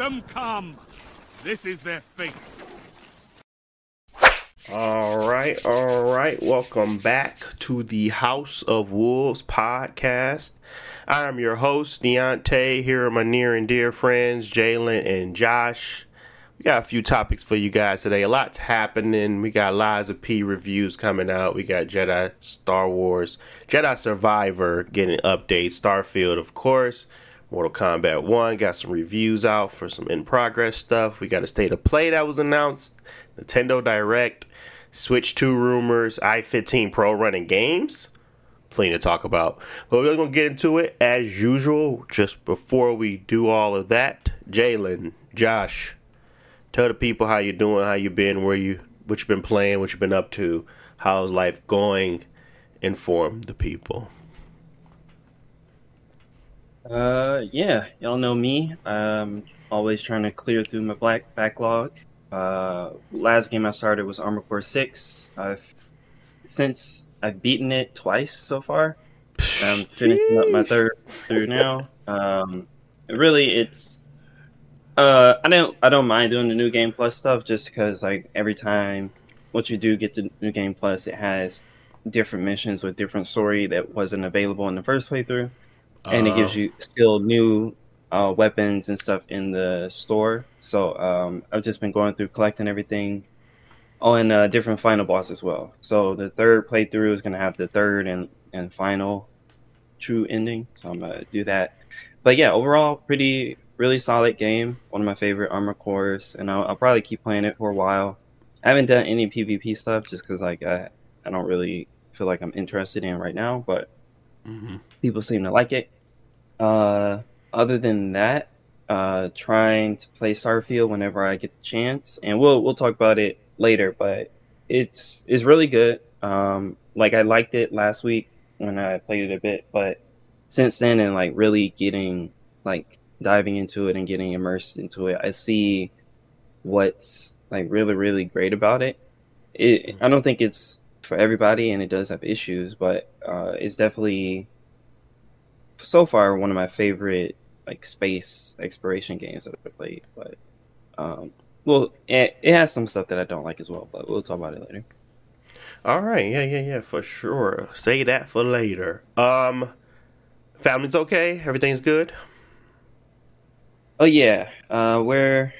them come. This is their fate. All right, all right. Welcome back to the House of Wolves podcast. I am your host, Deontay. Here are my near and dear friends, Jalen and Josh. We got a few topics for you guys today. A lot's happening. We got of P reviews coming out. We got Jedi Star Wars, Jedi Survivor getting updates. Starfield, of course. Mortal Kombat 1 got some reviews out for some in progress stuff. We got a state of play that was announced. Nintendo Direct, Switch 2 rumors, i15 Pro running games. Plenty to talk about. But we're going to get into it as usual. Just before we do all of that, Jalen, Josh, tell the people how you're doing, how you've been, where you what you've been playing, what you've been up to, how's life going. Inform the people. Uh, yeah, y'all know me. Um, always trying to clear through my black backlog. Uh, last game I started was Armored Core Six. I've since I've beaten it twice so far. I'm finishing up my third through now. Um, really, it's uh, I don't I don't mind doing the new game plus stuff just because like every time what you do get the new game plus, it has different missions with different story that wasn't available in the first playthrough, and it gives Uh, you still new uh, weapons and stuff in the store. So um, I've just been going through collecting everything. Oh, and uh, different final boss as well. So the third playthrough is gonna have the third and and final true ending. So I'm gonna do that. But yeah, overall, pretty really solid game. One of my favorite armored cores, and I'll, I'll probably keep playing it for a while. I haven't done any PvP stuff just because like I I don't really feel like I'm interested in right now, but mhm. people seem to like it. Uh, other than that, uh, trying to play Starfield whenever I get the chance, and we'll we'll talk about it later. But it's it's really good. Um, like I liked it last week when I played it a bit, but since then and like really getting like diving into it and getting immersed into it, I see what's like really really great about it. It I don't think it's for everybody, and it does have issues, but uh, it's definitely so far one of my favorite like space exploration games that I've played. But um, well, it, it has some stuff that I don't like as well, but we'll talk about it later. All right, yeah, yeah, yeah, for sure. Say that for later. Um, family's okay. Everything's good. Oh yeah, uh, we're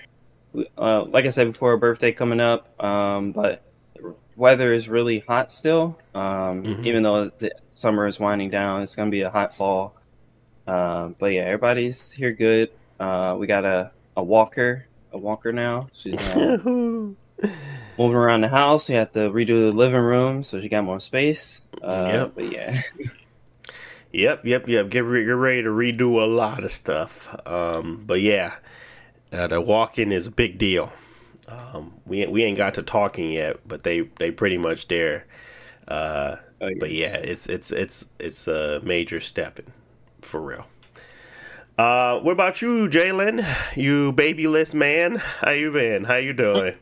uh, like I said before, birthday coming up, um, but weather is really hot still. Um, Mhm. Even though the summer is winding down, it's gonna be a hot fall. Um, but yeah, everybody's here good. Uh, we got a, a walker, a walker now. She's uh, moving around the house. We had to redo the living room, so she got more space. Uh, Yep. But yeah, Yep, yep, yep. Get, re- get ready to redo a lot of stuff. Um, but yeah, uh, the walking is a big deal. Um, we we ain't got to talking yet, but they they pretty much there. Uh, Oh, yeah. but yeah, it's it's it's it's a major step for real. Uh, what about you, Jalen? You babyless man? How you been? How you doing?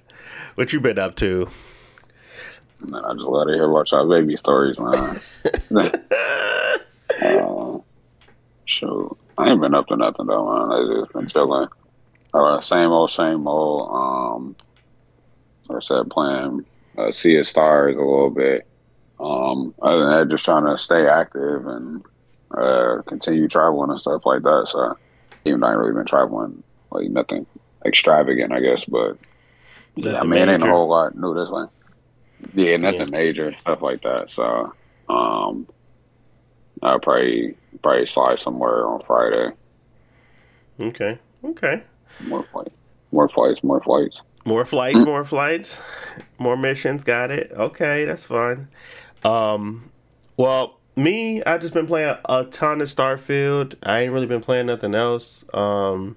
What you been up to? Man, I just love to hear about y'all baby stories, man. uh, shoot, I ain't been up to nothing though, man. I just been chilling. Uh, same old, same old. Um, like I said, playing uh, Sea of Stars a little bit. Um, other than that, just trying to stay active and uh, continue traveling and stuff like that. So, even though I ain't really been traveling, like nothing extravagant, I guess, but yeah, I mean, it ain't a whole lot new this way. Yeah, nothing Yeah. major, stuff like that. So, um, I'll probably probably slide somewhere on Friday. Okay, okay. More flights, more flights, more flights. More flights, more flights, more missions. Got it. Okay, that's fine. Um, well, me, I just been playing a ton of Starfield. I ain't really been playing nothing else. Um,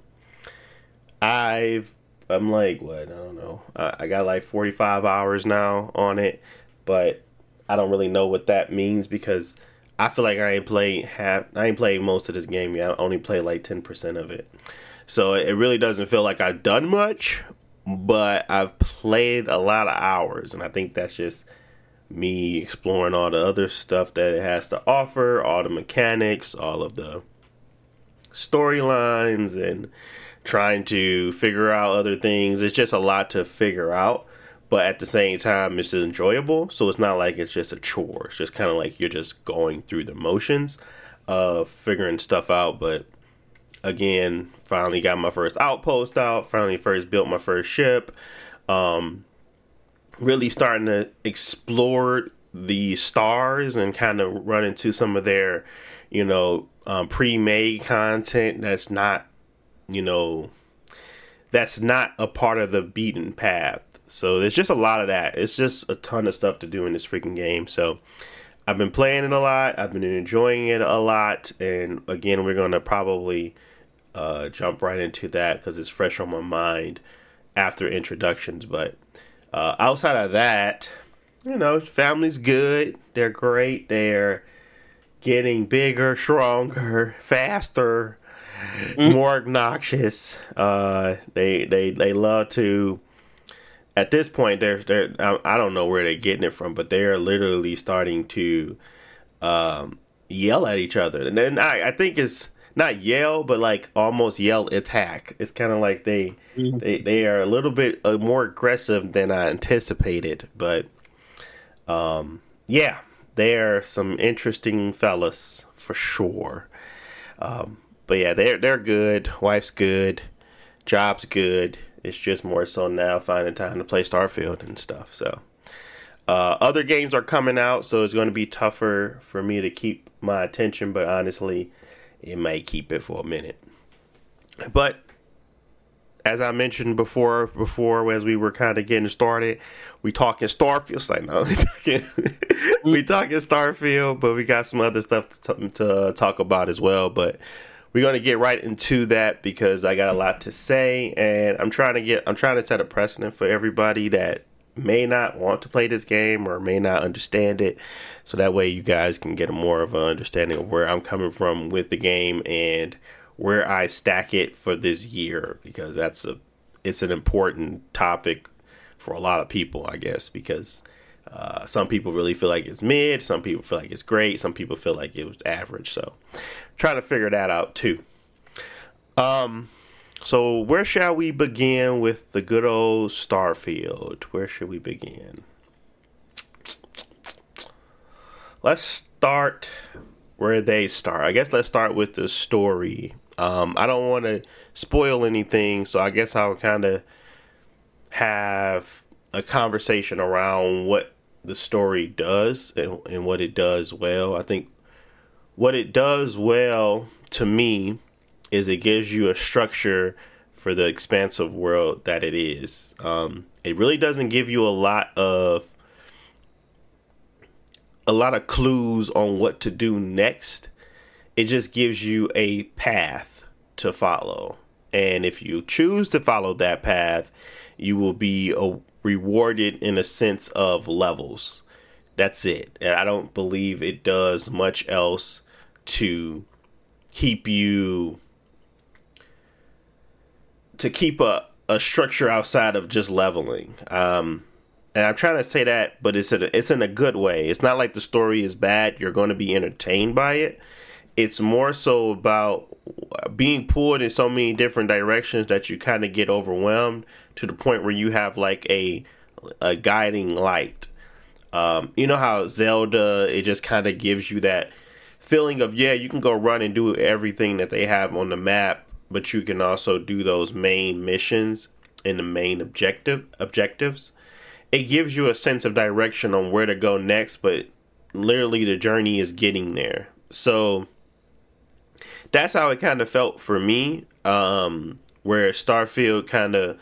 I've, I'm like, what? I don't know. I, I got like 45 hours now on it, but I don't really know what that means because I feel like I ain't played half. I ain't played most of this game yet. I only played like 10 percent of it. So it really doesn't feel like I've done much, but I've played a lot of hours, and I think that's just me exploring all the other stuff that it has to offer, all the mechanics, all of the storylines and trying to figure out other things. It's just a lot to figure out, but at the same time, it's enjoyable. So it's not like it's just a chore. It's just kind of like you're just going through the motions of figuring stuff out. But again, finally got my first outpost out. Finally, first built my first ship. Um, really starting to explore the stars and kind of run into some of their, you know, um, pre-made content that's not, you know, that's not a part of the beaten path. So there's just a lot of that. It's just a ton of stuff to do in this freaking game. So I've been playing it a lot. I've been enjoying it a lot. And again, we're going to probably uh, jump right into that because it's fresh on my mind after introductions. But uh, outside of that, you know, family's good. They're great. They're getting bigger, stronger, faster, mm-hmm. more obnoxious. Uh, they they they love to. At this point, they're they're I don't know where they're getting it from, but they are literally starting to um, yell at each other, and then I I think it's not yell, but like almost yell attack. It's kind of like they mm-hmm. they they are a little bit uh, more aggressive than I anticipated, but um, yeah, they are some interesting fellas for sure. Um, but yeah, they're they're good. Wife's good, job's good. It's just more so now finding time to play Starfield and stuff. So. Uh, other games are coming out, so it's going to be tougher for me to keep my attention. But honestly, it may keep it for a minute. But as I mentioned before, before as we were kind of getting started, we talking Starfield. Like no, we talking, we talking Starfield, but we got some other stuff to, to talk about as well. But we're gonna get right into that because I got a lot to say, and I'm trying to get, I'm trying to set a precedent for everybody that may not want to play this game or may not understand it. So that way you guys can get a more of an understanding of where I'm coming from with the game and where I stack it for this year because that's a it's an important topic for a lot of people, I guess, because uh, some people really feel like it's mid, some people feel like it's great, some people feel like it was average. So trying to figure that out too. Um so, where shall we begin with the good old Starfield? Where should we begin? Let's start where they start. I guess let's start with the story. Um, I don't want to spoil anything, so I guess I'll kind of have a conversation around what the story does and, and what it does well. I think what it does well to me is it gives you a structure for the expansive world that it is. Um, it really doesn't give you a lot of a lot of clues on what to do next. It just gives you a path to follow. And if you choose to follow that path, you will be a, rewarded in a sense of levels. That's it. And I don't believe it does much else to keep you to keep a, a structure outside of just leveling. Um, and I'm trying to say that, but it's a, it's in a good way. It's not like the story is bad. You're going to be entertained by it. It's more so about being pulled in so many different directions that you kind of get overwhelmed to the point where you have like a a guiding light. Um, you know how Zelda it just kind of gives you that feeling of yeah, you can go run and do everything that they have on the map but you can also do those main missions and the main objective objectives. It gives you a sense of direction on where to go next, but literally the journey is getting there. So that's how it kind of felt for me. Um, where Starfield kind of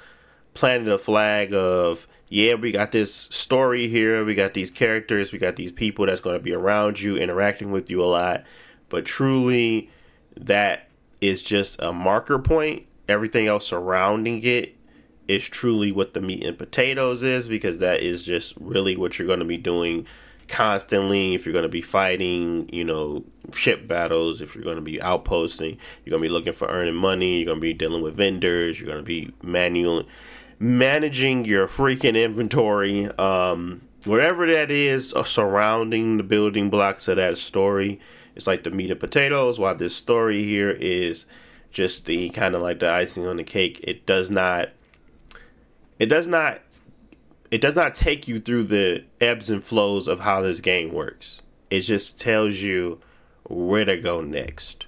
planted a flag of, yeah, we got this story here, we got these characters, we got these people that's going to be around you, interacting with you a lot. But truly, that is just a marker point. Everything else surrounding it is truly what the meat and potatoes is because that is just really what you're going to be doing constantly if you're going to be fighting you know ship battles if you're going to be outposting you're going to be looking for earning money you're going to be dealing with vendors you're going to be manually managing your freaking inventory um whatever that is uh, surrounding the building blocks of that story it's like the meat and potatoes. While this story here is just the kind of like the icing on the cake. It does not. It does not. It does not take you through the ebbs and flows of how this game works. It just tells you where to go next.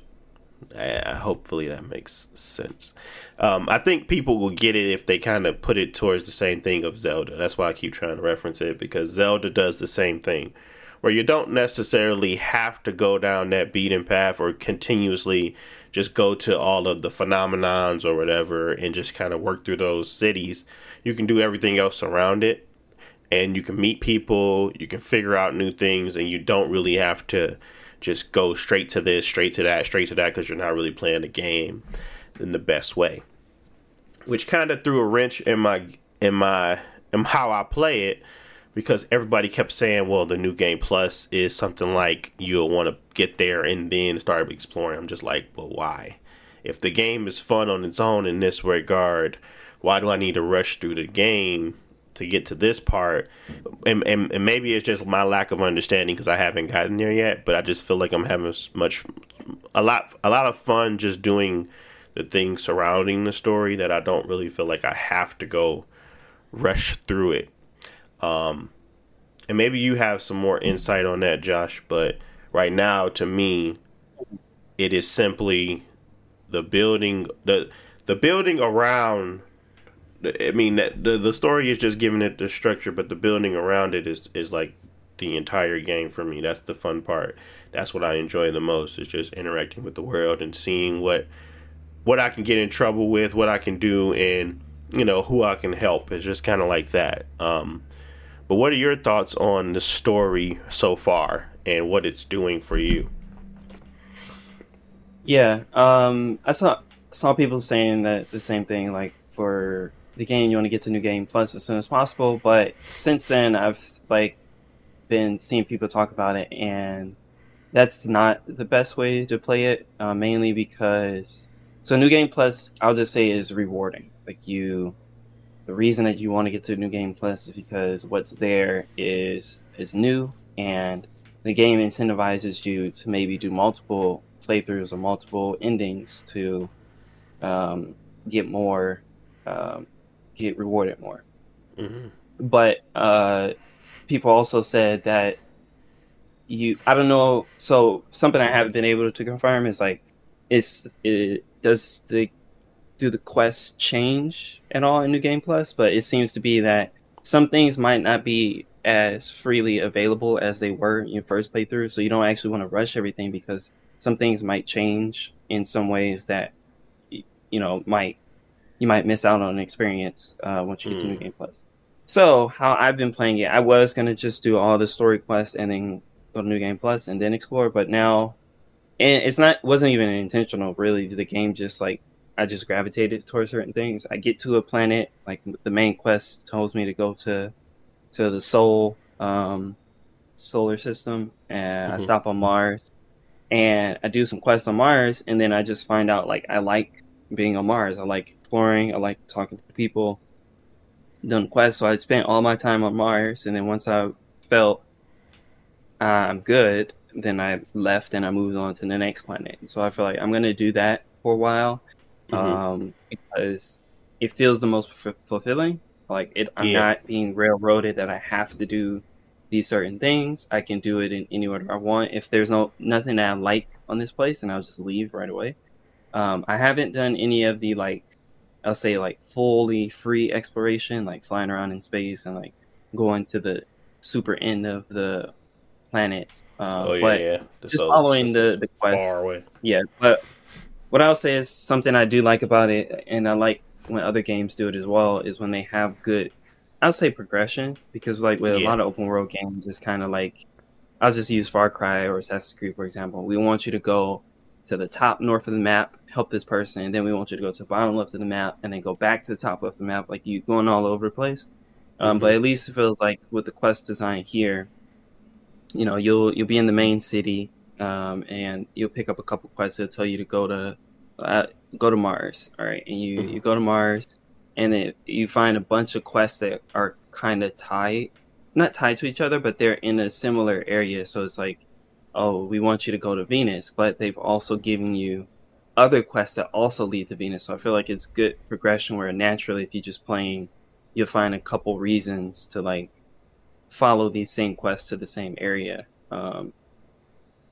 Uh, hopefully that makes sense. Um, I think people will get it if they kind of put it towards the same thing of Zelda. That's why I keep trying to reference it because Zelda does the same thing, where you don't necessarily have to go down that beaten path or continuously just go to all of the phenomenons or whatever and just kind of work through those cities. You can do everything else around it, and you can meet people, you can figure out new things, and you don't really have to just go straight to this, straight to that, straight to that because you're not really playing the game in the best way. Which kind of threw a wrench in my in my in how I play it because everybody kept saying, "Well, the new game plus is something like you'll want to get there and then start exploring." I'm just like, "Well, why? If the game is fun on its own in this regard, why do I need to rush through the game to get to this part and, and, and maybe it's just my lack of understanding because i haven't gotten there yet but i just feel like i'm having much a lot a lot of fun just doing the things surrounding the story that i don't really feel like i have to go rush through it um and maybe you have some more insight on that josh but right now to me it is simply the building the the building around I mean, the the story is just giving it the structure, but the building around it is is like the entire game for me. That's the fun part. That's what I enjoy the most. Is just interacting with the world and seeing what what I can get in trouble with, what I can do, and you know who I can help. It's just kind of like that. Um, but what are your thoughts on the story so far and what it's doing for you? Yeah, um, I saw saw people saying that the same thing. Like for the game, you want to get to New Game Plus as soon as possible. But since then, I've like been seeing people talk about it, and that's not the best way to play it. Uh, mainly because so New Game Plus, I'll just say is rewarding. Like you, the reason that you want to get to New Game Plus is because what's there is is new, and the game incentivizes you to maybe do multiple playthroughs or multiple endings to um, get more um, get rewarded more. Mm-hmm. But uh, people also said that you, I don't know. So something I haven't been able to confirm is like, is it does the do the quests change at all in New Game Plus? But it seems to be that some things might not be as freely available as they were in your first playthrough. So you don't actually want to rush everything because some things might change in some ways that you know might you might miss out on an experience uh, once you get mm. to New hmm. Game Plus. So how I've been playing it, I was gonna just do all the story quests and then go to New Game Plus and then explore, but now, and it's not wasn't even intentional really. The game just like I just gravitated towards certain things. I get to a planet, like the main quest tells me to go to to the Sol um, solar system, and mm-hmm. I stop on Mars, and I do some quests on Mars, and then I just find out like I like being on Mars. I like exploring. I like talking to people, done quests. So I spent all my time on Mars, and then once I felt uh, I'm good, then I left and I moved on to the next planet. So I feel like I'm gonna do that for a while mm-hmm. um, because it feels the most f- fulfilling. Like it, I'm yeah. not being railroaded that I have to do these certain things. I can do it in any order I want. If there's no nothing that I like on this place, then I'll just leave right away. Um, I haven't done any of the like I'll say like fully free exploration, like flying around in space and like going to the super end of the planets. Um, oh yeah, but yeah. just following the the quest. Far away. Yeah, but what I'll say is something I do like about it, and I like when other games do it as well, is when they have good. I'll say progression because like with yeah. a lot of open world games, it's kind of like I'll just use Far Cry or Assassin's Creed for example. We want you to go to the top north of the map, help this person, and then we want you to go to the bottom left of the map, and then go back to the top left of the map, like you going all over the place. Um, mm-hmm. But at least it feels like with the quest design here, you know, you'll you'll be in the main city, um, and you'll pick up a couple quests that tell you to go to uh, go to Mars. All right, and you mm-hmm. you go to Mars, and then you find a bunch of quests that are kind of tied, not tied to each other, but they're in a similar area. So it's like oh, we want you to go to Venus, but they've also given you other quests that also lead to Venus. So I feel like it's good progression where naturally, if you're just playing, you'll find a couple reasons to like follow these same quests to the same area. Um,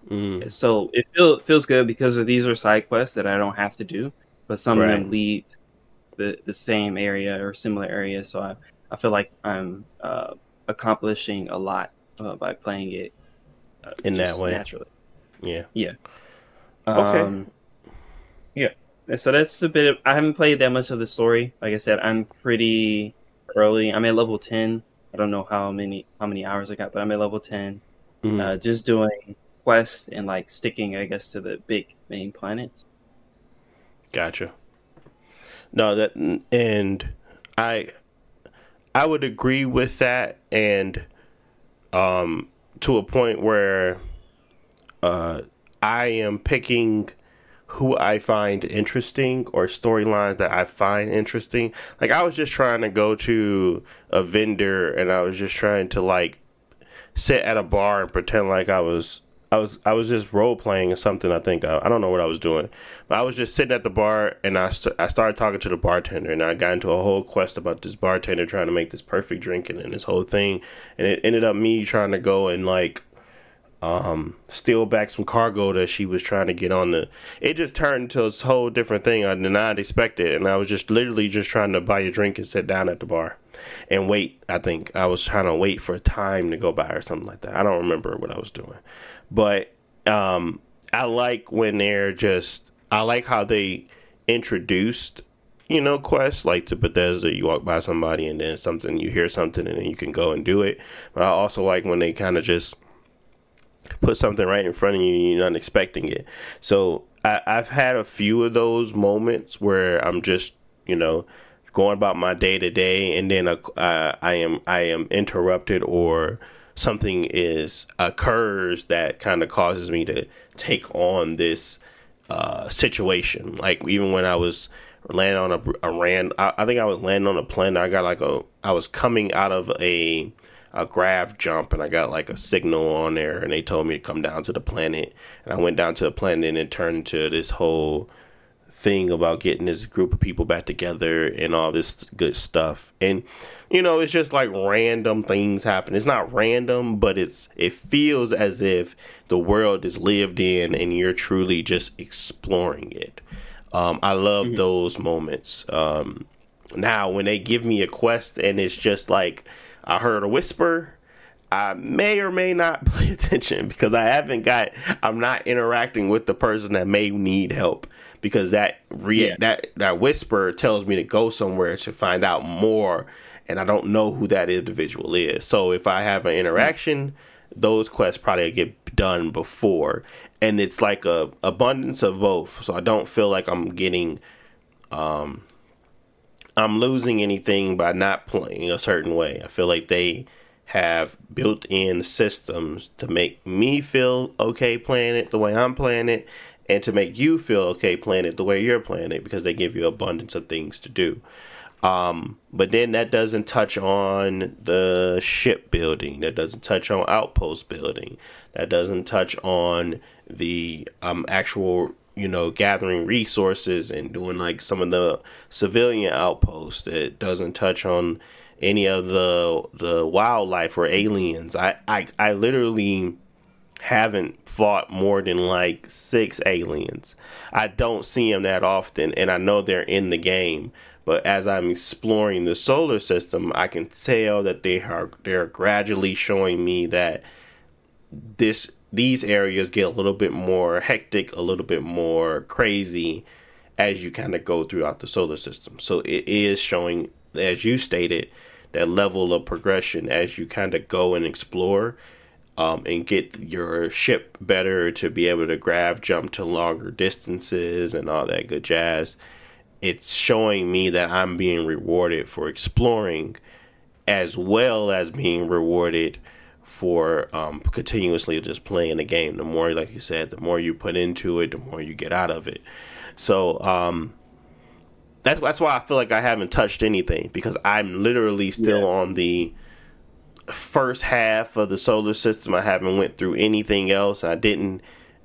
Mm. so it feel, feels good because of these are side quests that I don't have to do, but some Right. of them lead the the same area or similar area. So I, I feel like I'm uh, accomplishing a lot uh, by playing it uh, In that way. naturally. Yeah. Okay. Okay. Um, yeah. And So that's a bit of. I haven't played that much of the story. Like I said, I'm pretty early. I'm at level ten. I don't know how many how many hours I got, but I'm at level ten. Mhm. Uh, just doing quests and like sticking, I guess, to the big main planets. Gotcha. No, that and I I would agree with that and um to a point where uh I am picking who I find interesting or storylines that I find interesting. Like I was just trying to go to a vendor and I was just trying to like sit at a bar and pretend like I was I was I was just role playing or something. I think. I, I don't know what I was doing, but I was just sitting at the bar and I st- I started talking to the bartender and I got into a whole quest about this bartender trying to make this perfect drink and, and this whole thing, and it ended up me trying to go and like um steal back some cargo that she was trying to get on the it just turned into a whole different thing I did not expect it and I was just literally just trying to buy a drink and sit down at the bar and wait I think. I was trying to wait for time to go by or something like that. I don't remember what I was doing but um I like when they're just I like how they introduced you know quests like to Bethesda you walk by somebody and then something you hear something and then you can go and do it but I also like when they kind of just put something right in front of you and you're not expecting it. So I, I've had a few of those moments where I'm just, you know, going about my day to day, and then uh, I am I am interrupted or something is occurs that kind of causes me to take on this uh, situation. Like even when I was landing on a, a ran, I, I think I was landing on a plane. I got like a I was coming out of a a grav jump and I got like a signal on there and they told me to come down to the planet and I went down to the planet and it turned into this whole thing about getting this group of people back together and all this good stuff. And you know, it's just like random things happen. It's not random, but it's it feels as if the world is lived in and you're truly just exploring it. Um, I love those moments. Um, now, when they give me a quest and it's just like I heard a whisper, I may or may not pay attention because I haven't got. I'm not interacting with the person that may need help because that re- Yeah. that that whisper tells me to go somewhere to find out more, and I don't know who that individual is. So if I have an interaction, those quests probably get done before, and it's like a abundance of both. So I don't feel like I'm getting um I'm losing anything by not playing a certain way. I feel like they have built in systems to make me feel okay playing it the way I'm playing it and to make you feel okay playing it the way you're playing it because they give you abundance of things to do. Um, but then that doesn't touch on the ship building. That doesn't touch on outpost building. That doesn't touch on the um, actual, you know, gathering resources and doing like some of the civilian outposts. It doesn't touch on any of the the wildlife or aliens. I I, I literally haven't fought more than like six aliens. I don't see them that often, and I know they're in the game. But as I'm exploring the solar system, I can tell that they are they're gradually showing me that this these areas get a little bit more hectic, a little bit more crazy as you kind of go throughout the solar system. So it is showing, as you stated, that level of progression as you kind of go and explore um, and get your ship better to be able to grav jump to longer distances and all that good jazz. It's showing me that I'm being rewarded for exploring as well as being rewarded for um, continuously just playing the game. The more, like you said, the more you put into it, the more you get out of it. So um, that's that's why I feel like I haven't touched anything because I'm literally still Yeah. on the first half of the solar system. I haven't went through anything else. I didn't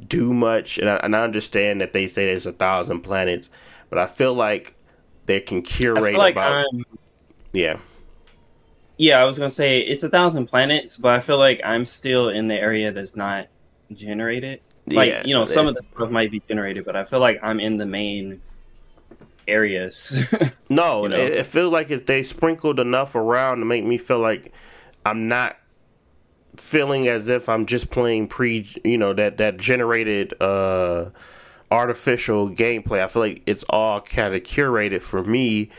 do much, and I, and I understand that they say there's a thousand planets, but I feel like they can curate like about. I'm- yeah, Yeah, I was gonna say it's a thousand planets, but I feel like I'm still in the area that's not generated. Like yeah, you know, some of the stuff might be generated, but I feel like I'm in the main areas. No, you know? it, it feels like if they sprinkled enough around to make me feel like I'm not feeling as if I'm just playing pre, you know, that that generated uh artificial gameplay. I feel like it's all kind of curated for me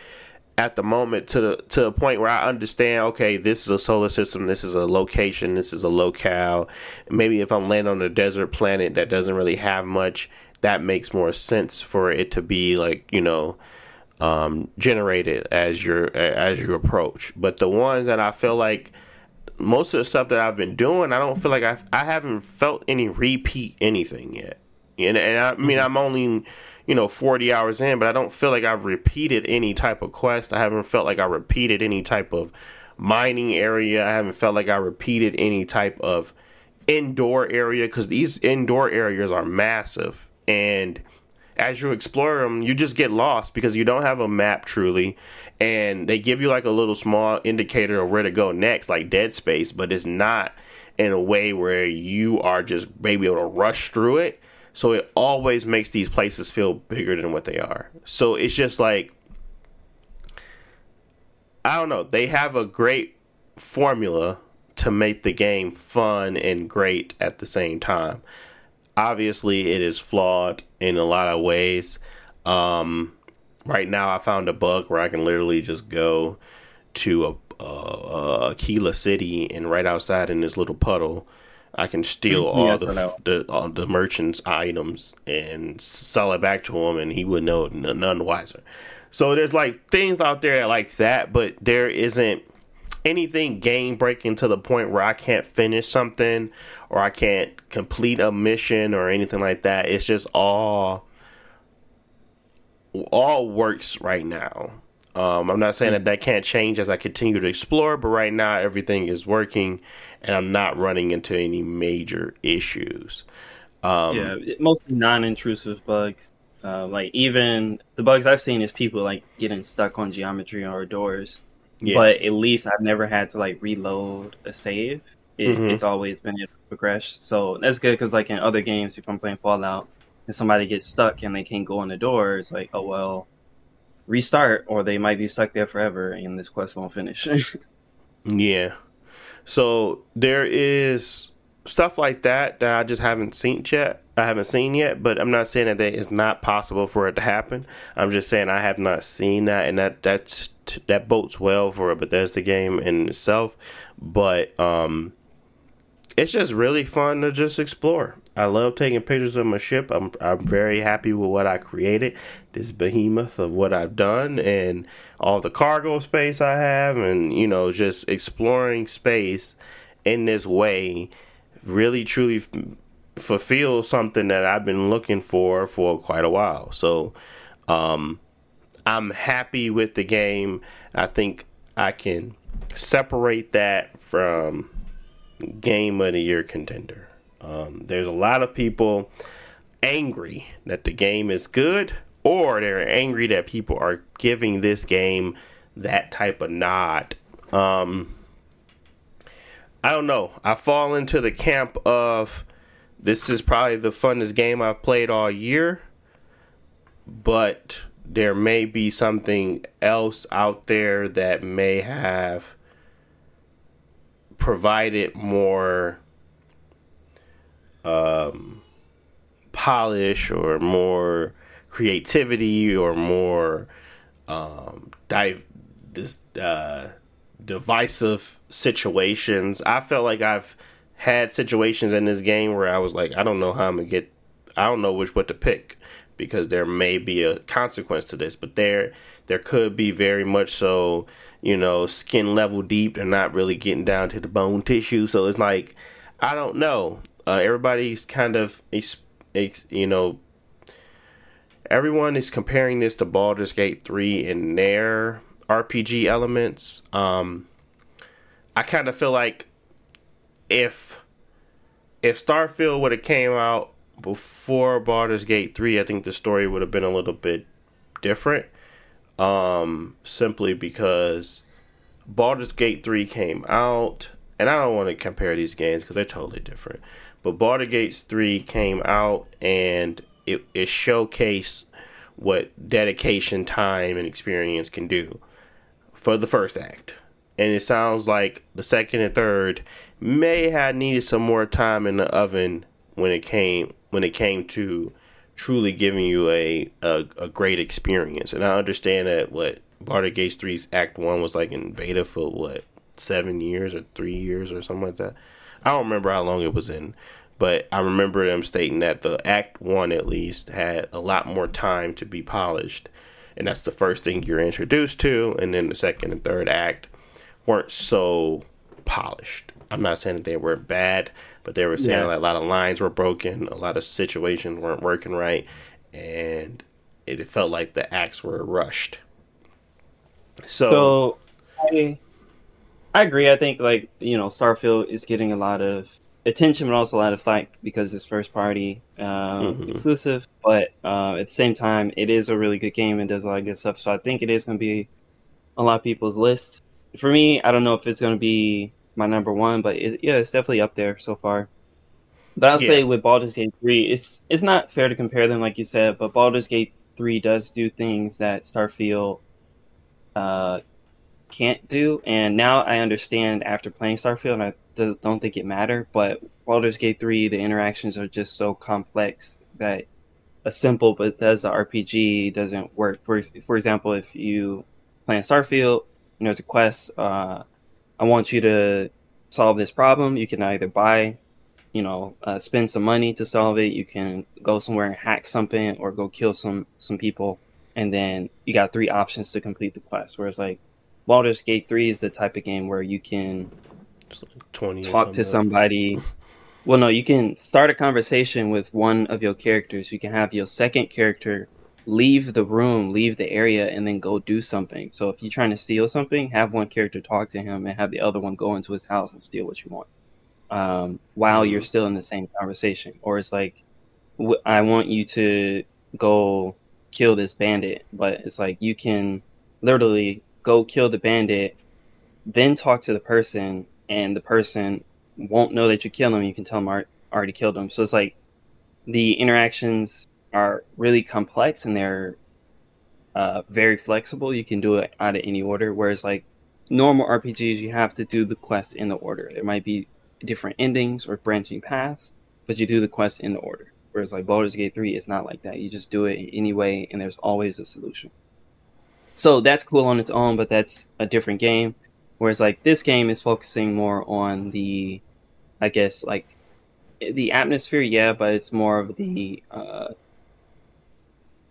at the moment to the to a point where I understand. Okay, this is a solar system. This is a location. This is a locale. Maybe if I'm landing on a desert planet that doesn't really have much, that makes more sense for it to be like you know um, generated as your as you approach. But the ones that I feel like most of the stuff that I've been doing, I don't feel like I I haven't felt any repeat anything yet. And, and I mean, mm-hmm. I'm only you know 40 hours in, but I don't feel like I've repeated any type of quest. I haven't felt like I repeated any type of mining area. I haven't felt like I repeated any type of indoor area because these indoor areas are massive and as you explore them, you just get lost because you don't have a map truly, and they give you like a little small indicator of where to go next, like Dead Space, but it's not in a way where you are just maybe able to rush through it. So it always makes these places feel bigger than what they are. So it's just like I don't know. They have a great formula to make the game fun and great at the same time obviously it is flawed in a lot of ways. Um, right now, I found a bug where I can literally just go to a, a, a Akila City and right outside in this little puddle, I can steal all Yes, the the all the merchant's items and sell it back to him, and he would know none wiser. So there's like things out there like that, but there isn't anything game breaking to the point where I can't finish something or I can't complete a mission or anything like that. It's just all all works right now. Um, I'm not saying that that can't change as I continue to explore, but right now everything is working, and I'm not running into any major issues. Um, yeah, mostly non-intrusive bugs. Uh, like even the bugs I've seen is people like getting stuck on geometry or doors. Yeah, But at least I've never had to like reload a save. It, Mhm. It's always been able to progress. So that's good because like in other games, if I'm playing Fallout and somebody gets stuck and they can't go in the door, it's like, oh well, restart, or they might be stuck there forever and this quest won't finish. Yeah. So there is stuff like that that I just haven't seen yet. I haven't seen yet, but I'm not saying that it is not possible for it to happen. I'm just saying I have not seen that, and that that's that bodes well for it. But a Bethesda game in itself. But um, it's just really fun to just explore. I love taking pictures of my ship. I'm I'm very happy with what I created, this behemoth of what I've done, and all the cargo space I have, and you know, just exploring space in this way really truly f- fulfills something that I've been looking for for quite a while. So, um, I'm happy with the game. I think I can separate that from game of the year contender. Um, there's a lot of people angry that the game is good, or they're angry that people are giving this game that type of nod. Um, I don't know. I fall into the camp of this is probably the funnest game I've played all year, but there may be something else out there that may have provided more um, polish or more creativity or more um, dive this uh, divisive situations. I felt like I've had situations in this game where I was like, I don't know how I'm gonna get. I don't know which what to pick because there may be a consequence to this, but there there could be very much so. You know, skin level deep. They're not really getting down to the bone tissue, so it's like I don't know. Uh, everybody's kind of, you know, everyone is comparing this to Baldur's Gate 3 in their RPG elements. Um, I kind of feel like if if Starfield would have came out before Baldur's Gate 3, I think the story would have been a little bit different. Um, simply because Baldur's Gate 3 came out, and I don't want to compare these games because they're totally different. But Baldur's Gate 3 came out and it, it showcased what dedication, time, and experience can do for the first act. And it sounds like the second and third may have needed some more time in the oven when it came when it came to truly giving you a a, a great experience. And I understand that what Baldur's Gate 3's Act One was like in beta for what seven years or three years or something like that. I don't remember how long it was in, but I remember them stating that the Act One at least had a lot more time to be polished, and that's the first thing you're introduced to, and then the second and third act weren't so polished. I'm not saying that they were bad, but they were saying Yeah. like a lot of lines were broken, a lot of situations weren't working right, and it felt like the acts were rushed. So, So I I agree. I think like you know Starfield is getting a lot of attention, but also a lot of fight because it's first party uh, Mhm. exclusive. But uh, at the same time, it is a really good game and does a lot of good stuff. So I think it is going to be a lot of people's list. For me, I don't know if it's going to be my number one, but it, yeah, it's definitely up there so far. But I'll Yeah. say with Baldur's Gate three, it's it's not fair to compare them like you said, but Baldur's Gate three does do things that Starfield uh, can't do. And now I understand after playing Starfield, and I d- don't think it mattered. But Baldur's Gate 3, the interactions are just so complex that a simple Bethesda RPG doesn't work. For, for example, if you play in Starfield and there's a quest, uh, I want you to solve this problem, you can either buy, you know, uh, spend some money to solve it. You can go somewhere and hack something, or go kill some some people, and then you got three options to complete the quest. Whereas like Baldur's Gate Three is the type of game where you can twenty. talk to somebody. Well, no, you can start a conversation with one of your characters. You can have your second character leave the room, leave the area, and then go do something. So if you're trying to steal something, have one character talk to him and have the other one go into his house and steal what you want, um, while you're still in the same conversation. Or it's like, w- I want you to go kill this bandit, but it's like you can literally go kill the bandit, then talk to the person, and the person won't know that you killed them. You can tell them I already killed them. So it's like the interactions are really complex and they're uh, very flexible. You can do it out of any order. Whereas like normal RPGs, you have to do the quest in the order. There might be different endings or branching paths, but you do the quest in the order. Whereas like Baldur's Gate 3 is not like that. You just do it anyway, and there's always a solution. So that's cool on its own, but that's a different game. Whereas like this game is focusing more on the, I guess like the atmosphere, yeah, but it's more of the uh,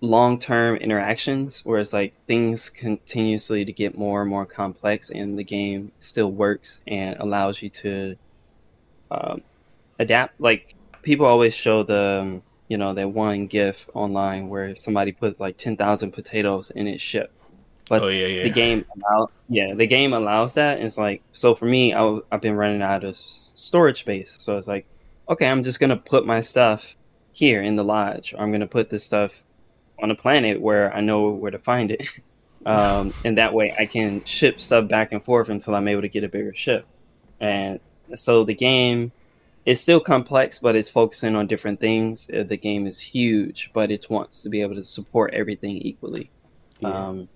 long-term interactions. Whereas like things continuously to get more and more complex, and the game still works and allows you to um, adapt. Like people always show the um, you know that one GIF online where somebody puts like ten thousand potatoes in its ship. But Oh yeah, yeah. the game allow, yeah the game allows that and it's like so for me I, have been running out of s- storage space so it's like okay i'm just gonna put my stuff here in the lodge or i'm gonna put this stuff on a planet where i know where to find it um, and that way i can ship stuff back and forth until i'm able to get a bigger ship and so the game is still complex but it's focusing on different things Uh, the game is huge but it wants to be able to support everything equally Yeah. um,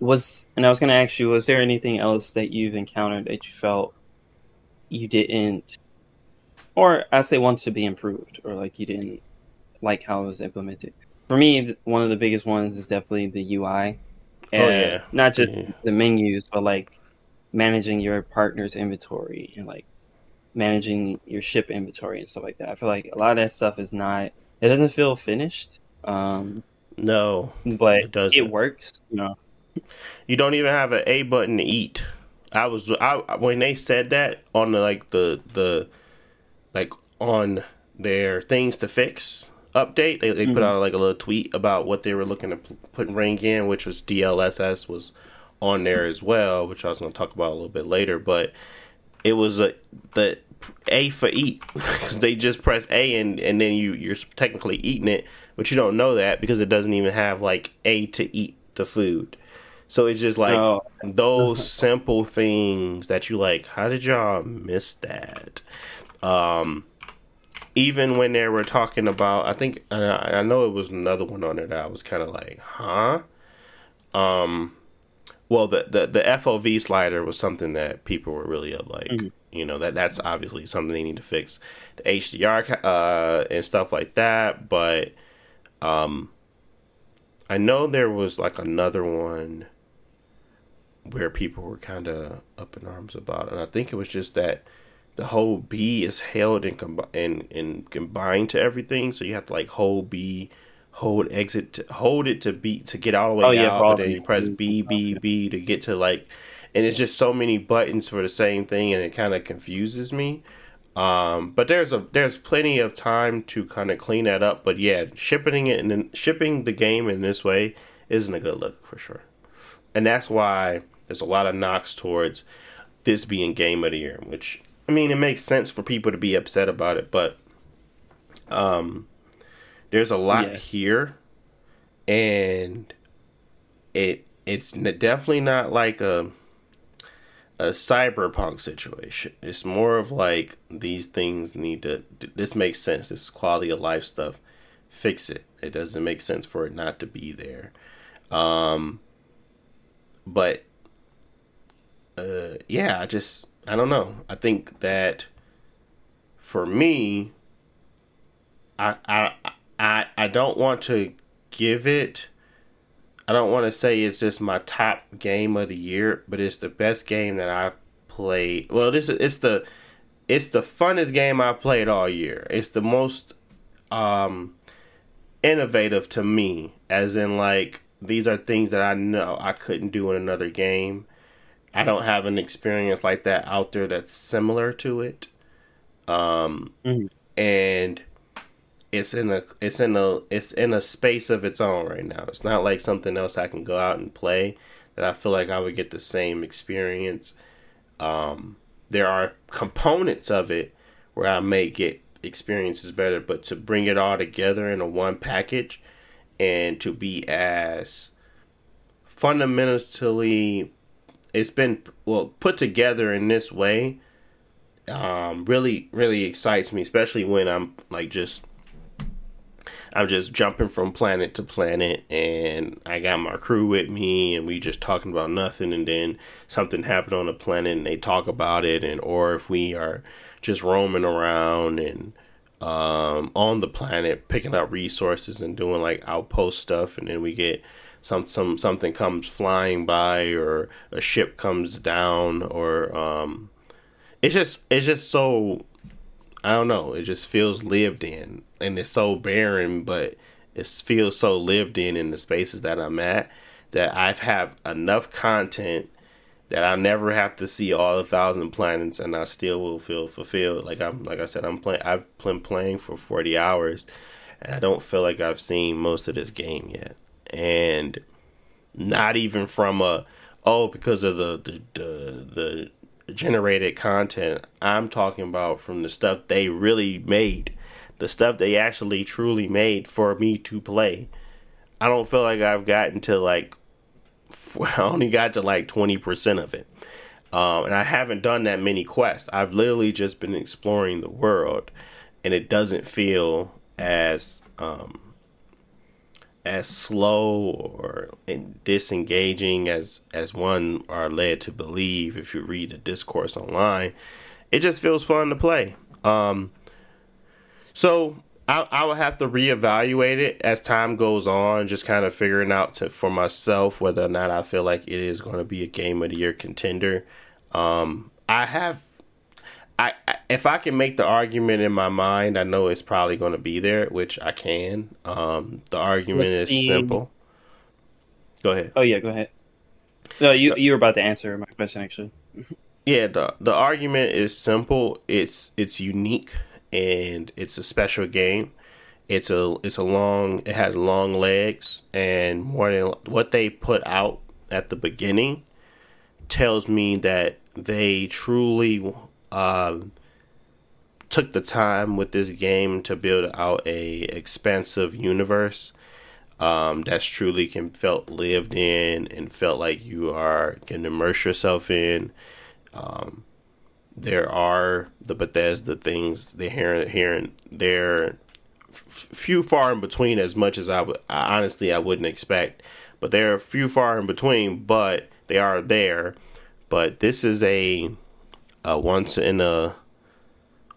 was and I was going to ask you, was there anything else that you've encountered that you felt you didn't, or I say wants to be improved, or like you didn't like how it was implemented? For me, one of the biggest ones is definitely the UI. Oh, Uh, yeah. not just Yeah. the menus, but like managing your partner's inventory and like managing your ship inventory and stuff like that. I feel like a lot of that stuff is not. It doesn't feel finished. Um, no, but It it, doesn't. works. You know, you don't even have an A button to eat. I was I when they said that on the like the the like on their things to fix update, they, they put Mhm. out like a little tweet about what they were looking to put Ring in, which was DLSS was on there as well, which I was going to talk about a little bit later. But it was a the A for eat because they just press A and and then you you're technically eating it, but you don't know that because it doesn't even have like A to eat the food. So it's just like Oh. those simple things that you like. How did y'all miss that? Um, even when they were talking about, I think I, I know it was another one on there that I was kind of like, huh? Um, well, the, the the FOV slider was something that people were really up like, you know, that that's obviously something they need to fix. The HDR uh, and stuff like that, but um, I know there was like another one where people were kind of up in arms about, and I think it was just that the whole B is held and combi- and and combined to everything, so you have to like hold B, hold exit, to, hold it to B to get all the way Oh, yeah, out, but then you press B B B to get to like, and it's just so many buttons for the same thing, and it kind of confuses me. Um, but there's a there's plenty of time to kind of clean that up. But yeah, shipping it and then shipping the game in this way isn't a good look for sure, and that's why there's a lot of knocks towards this being game of the year. Which I mean, it makes sense for people to be upset about it, but um, there's a lot Yeah. here, and it it's definitely not like a a cyberpunk situation. It's more of like these things need to. This makes sense. This quality of life stuff. Fix it. It doesn't make sense for it not to be there. Um, but uh, yeah, I just I don't know. I think that for me, I I I I don't want to give it. I don't want to say it's just my top game of the year, but it's the best game that I've played. Well, this is it's the it's the funnest game I've played all year. It's the most um innovative to me, as in like these are things that I know I couldn't do in another game. I don't have an experience like that out there that's similar to it. Um Mhm. and it's in a it's in a it's in a space of its own right now. It's not like something else I can go out and play that I feel like I would get the same experience. Um, there are components of it where I may get experiences better, but to bring it all together in a one package and to be as fundamentally it's been well put together in this way um really really excites me especially when i'm like just I'm just jumping from planet to planet, and I got my crew with me, and we just talking about nothing, and then something happened on the planet, and they talk about it, and or if we are just roaming around and um, on the planet picking up resources and doing like outpost stuff, and then we get some some something comes flying by, or a ship comes down, or um, it's just it's just so I don't know. It just feels lived in, and it's so barren, but it feels so lived in in the spaces that I'm at that I've have enough content that I never have to see all the thousand planets, and I still will feel fulfilled. Like I'm, like I said, I'm playing. I've been playing for 40 hours, and I don't feel like I've seen most of this game yet, and not even from a oh because of the the the, the generated content. I'm talking about from the stuff they really made, the stuff they actually truly made for me to play. I don't feel like I've gotten to like, I only got to like 20% of it. Um, and I haven't done that many quests. I've literally just been exploring the world, and it doesn't feel as um, as slow or disengaging as as one are led to believe if you read the discourse online. It just feels fun to play. Um so I, I will have to reevaluate it as time goes on just kind of figuring out to, for myself whether or not i feel like it is going to be a game of the year contender. Um i have I, I if I can make the argument in my mind, I know it's probably going to be there, which I can. Um, the argument Let's is see. simple. Go ahead. Oh yeah, go ahead. No, you you were about to answer my question actually. Yeah, the the argument is simple. It's it's unique and it's a special game. It's a it's a long it has long legs and more than what they put out at the beginning tells me that they truly uh, took the time with this game to build out a expansive universe um, that's truly can felt lived in and felt like you are can immerse yourself in. Um, there are the Bethesda things they here here and there, few far in between as much as I would honestly I wouldn't expect, but they're few far in between, but they are there. But this is a, a once in a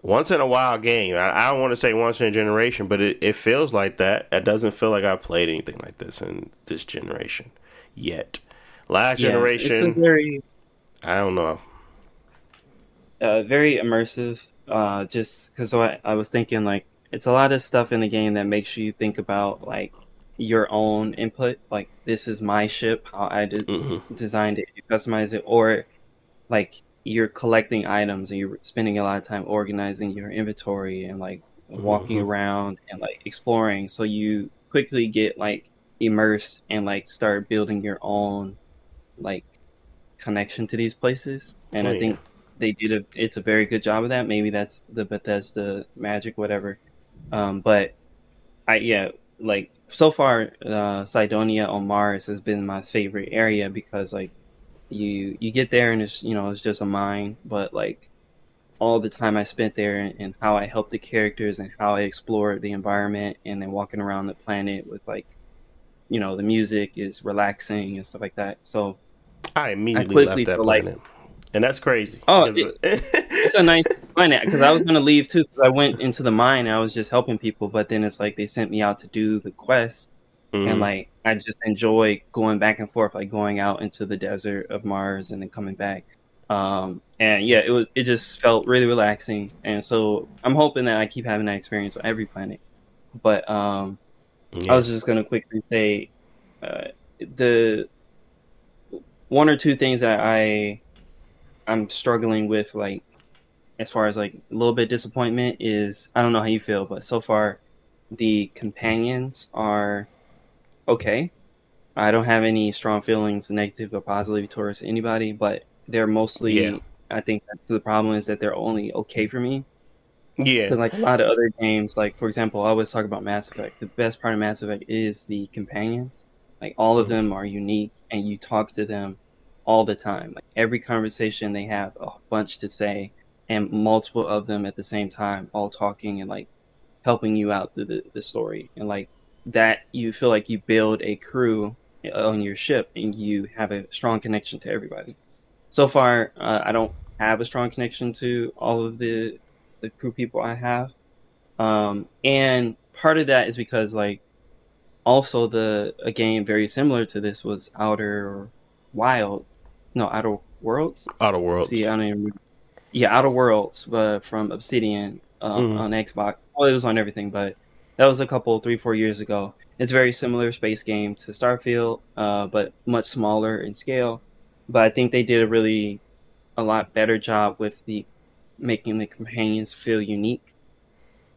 once in a while game. I, I don't want to say once in a generation, but it, it feels like that. It doesn't feel like I've played anything like this in this generation yet. Last yeah, generation, very, I don't know. Uh, very immersive. Uh, just because I, I was thinking like it's a lot of stuff in the game that makes you think about like your own input. Like this is my ship, how I de- mm-hmm. designed it, you customize it, or like you're collecting items and you're spending a lot of time organizing your inventory and like walking mm-hmm. around and like exploring. So you quickly get like immersed and like start building your own like connection to these places. And oh, i think they did a it's a very good job of that. Maybe that's the bethesda magic whatever. Um but i yeah like so far uh cydonia on mars has been my favorite area because like you you get there and it's you know it's just a mine but like all the time i spent there and, and, how i helped the characters and how i explored the environment and then walking around the planet with like you know the music is relaxing and stuff like that. So i immediately I left that planet like, and that's crazy. Oh it, it's a nice planet because i was going to leave too because i went into the mine i was just helping people but then it's like they sent me out to do the quest Mm-hmm. And like I just enjoy going back and forth, like going out into the desert of Mars and then coming back. Um, and yeah, it was it just felt really relaxing. And so I'm hoping that I keep having that experience on every planet. But um, yeah. I was just gonna quickly say uh, the one or two things that I I'm struggling with, like as far as like a little bit disappointment, is I don't know how you feel, but so far the companions are okay. I don't have any strong feelings, negative or positive, towards anybody, but they're mostly. Yeah. I think that's the problem is that they're only okay for me. Yeah. Because like a lot of other games, like for example, I always talk about Mass Effect. The best part of Mass Effect is the companions. Like all of mm-hmm. them are unique, and you talk to them all the time. Like every conversation, they have a bunch to say, and multiple of them at the same time, all talking and like helping you out through the, the story. And like that you feel like you build a crew on your ship and you have a strong connection to everybody. So far, uh, I don't have a strong connection to all of the the crew people I have, um, and part of that is because like also the a game very similar to this was Outer Wild, no Outer Worlds. Outer Worlds. See, I don't even. Yeah, Outer Worlds, but from Obsidian uh, mm-hmm. on Xbox. Well, it was on everything, but that was a couple, three, four years ago. It's very similar space game to Starfield, uh, but much smaller in scale. But I think they did a really a lot better job with the making the companions feel unique.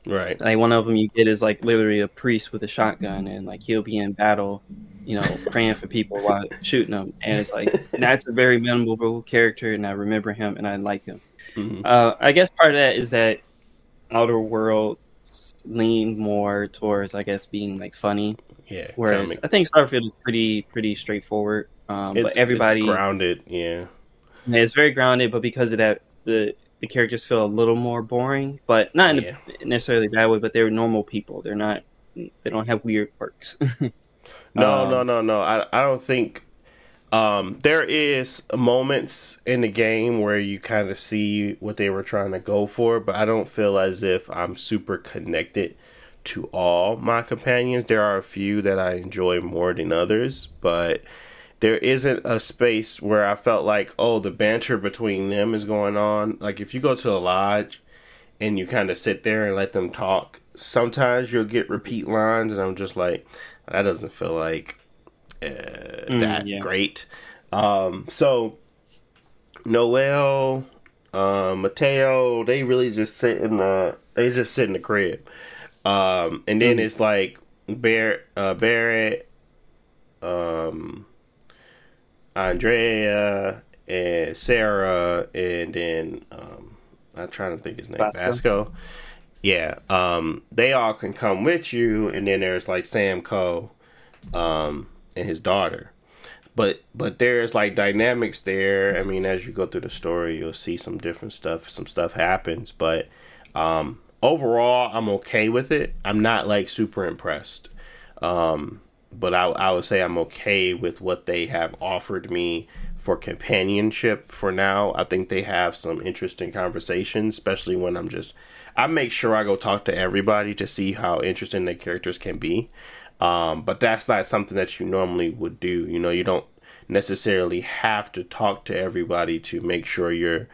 Right. Like one of them you get is like literally a priest with a shotgun, and like he'll be in battle, you know, praying for people while shooting them, and it's like that's a very memorable character, and I remember him and I like him. Mm-hmm. Uh, I guess part of that is that Outer World lean more towards, I guess, being like funny. Yeah. Whereas comic. I think Starfield is pretty pretty straightforward. Um, but everybody grounded. Yeah. yeah. It's very grounded, but because of that, the the characters feel a little more boring, but not in yeah. a necessarily that way. But they're normal people. They're not. They don't have weird quirks. no, um, no, no, no. I I don't think um, there is moments in the game where you kind of see what they were trying to go for, but I don't feel as if I'm super connected to all my companions. There are a few that I enjoy more than others, but there isn't a space where I felt like, oh, the banter between them is going on. Like if you go to a lodge and you kind of sit there and let them talk, sometimes you'll get repeat lines, and I'm just like, that doesn't feel like uh, mm, that yeah. great. Um, so Noel, uh, Mateo, they really just sit in the they just sit in the crib. Um, and then mm. it's like Bear, uh, Barrett, um, Andreja, and Sarah, and then um, I'm trying to think his name, Vasco. Vasco. Yeah, um, they all can come with you, and then there's like Sam Coe, um, and his daughter. But but there's like dynamics there. I mean, as you go through the story, you'll see some different stuff. Some stuff happens, but um, overall, I'm okay with it. I'm not like super impressed. Um, but I, I would say I'm okay with what they have offered me for companionship for now. I think they have some interesting conversations, especially when I'm just. I make sure I go talk to everybody to see how interesting the characters can be. Um, but that's not something that you normally would do. You know, you don't necessarily have to talk to everybody to make sure you're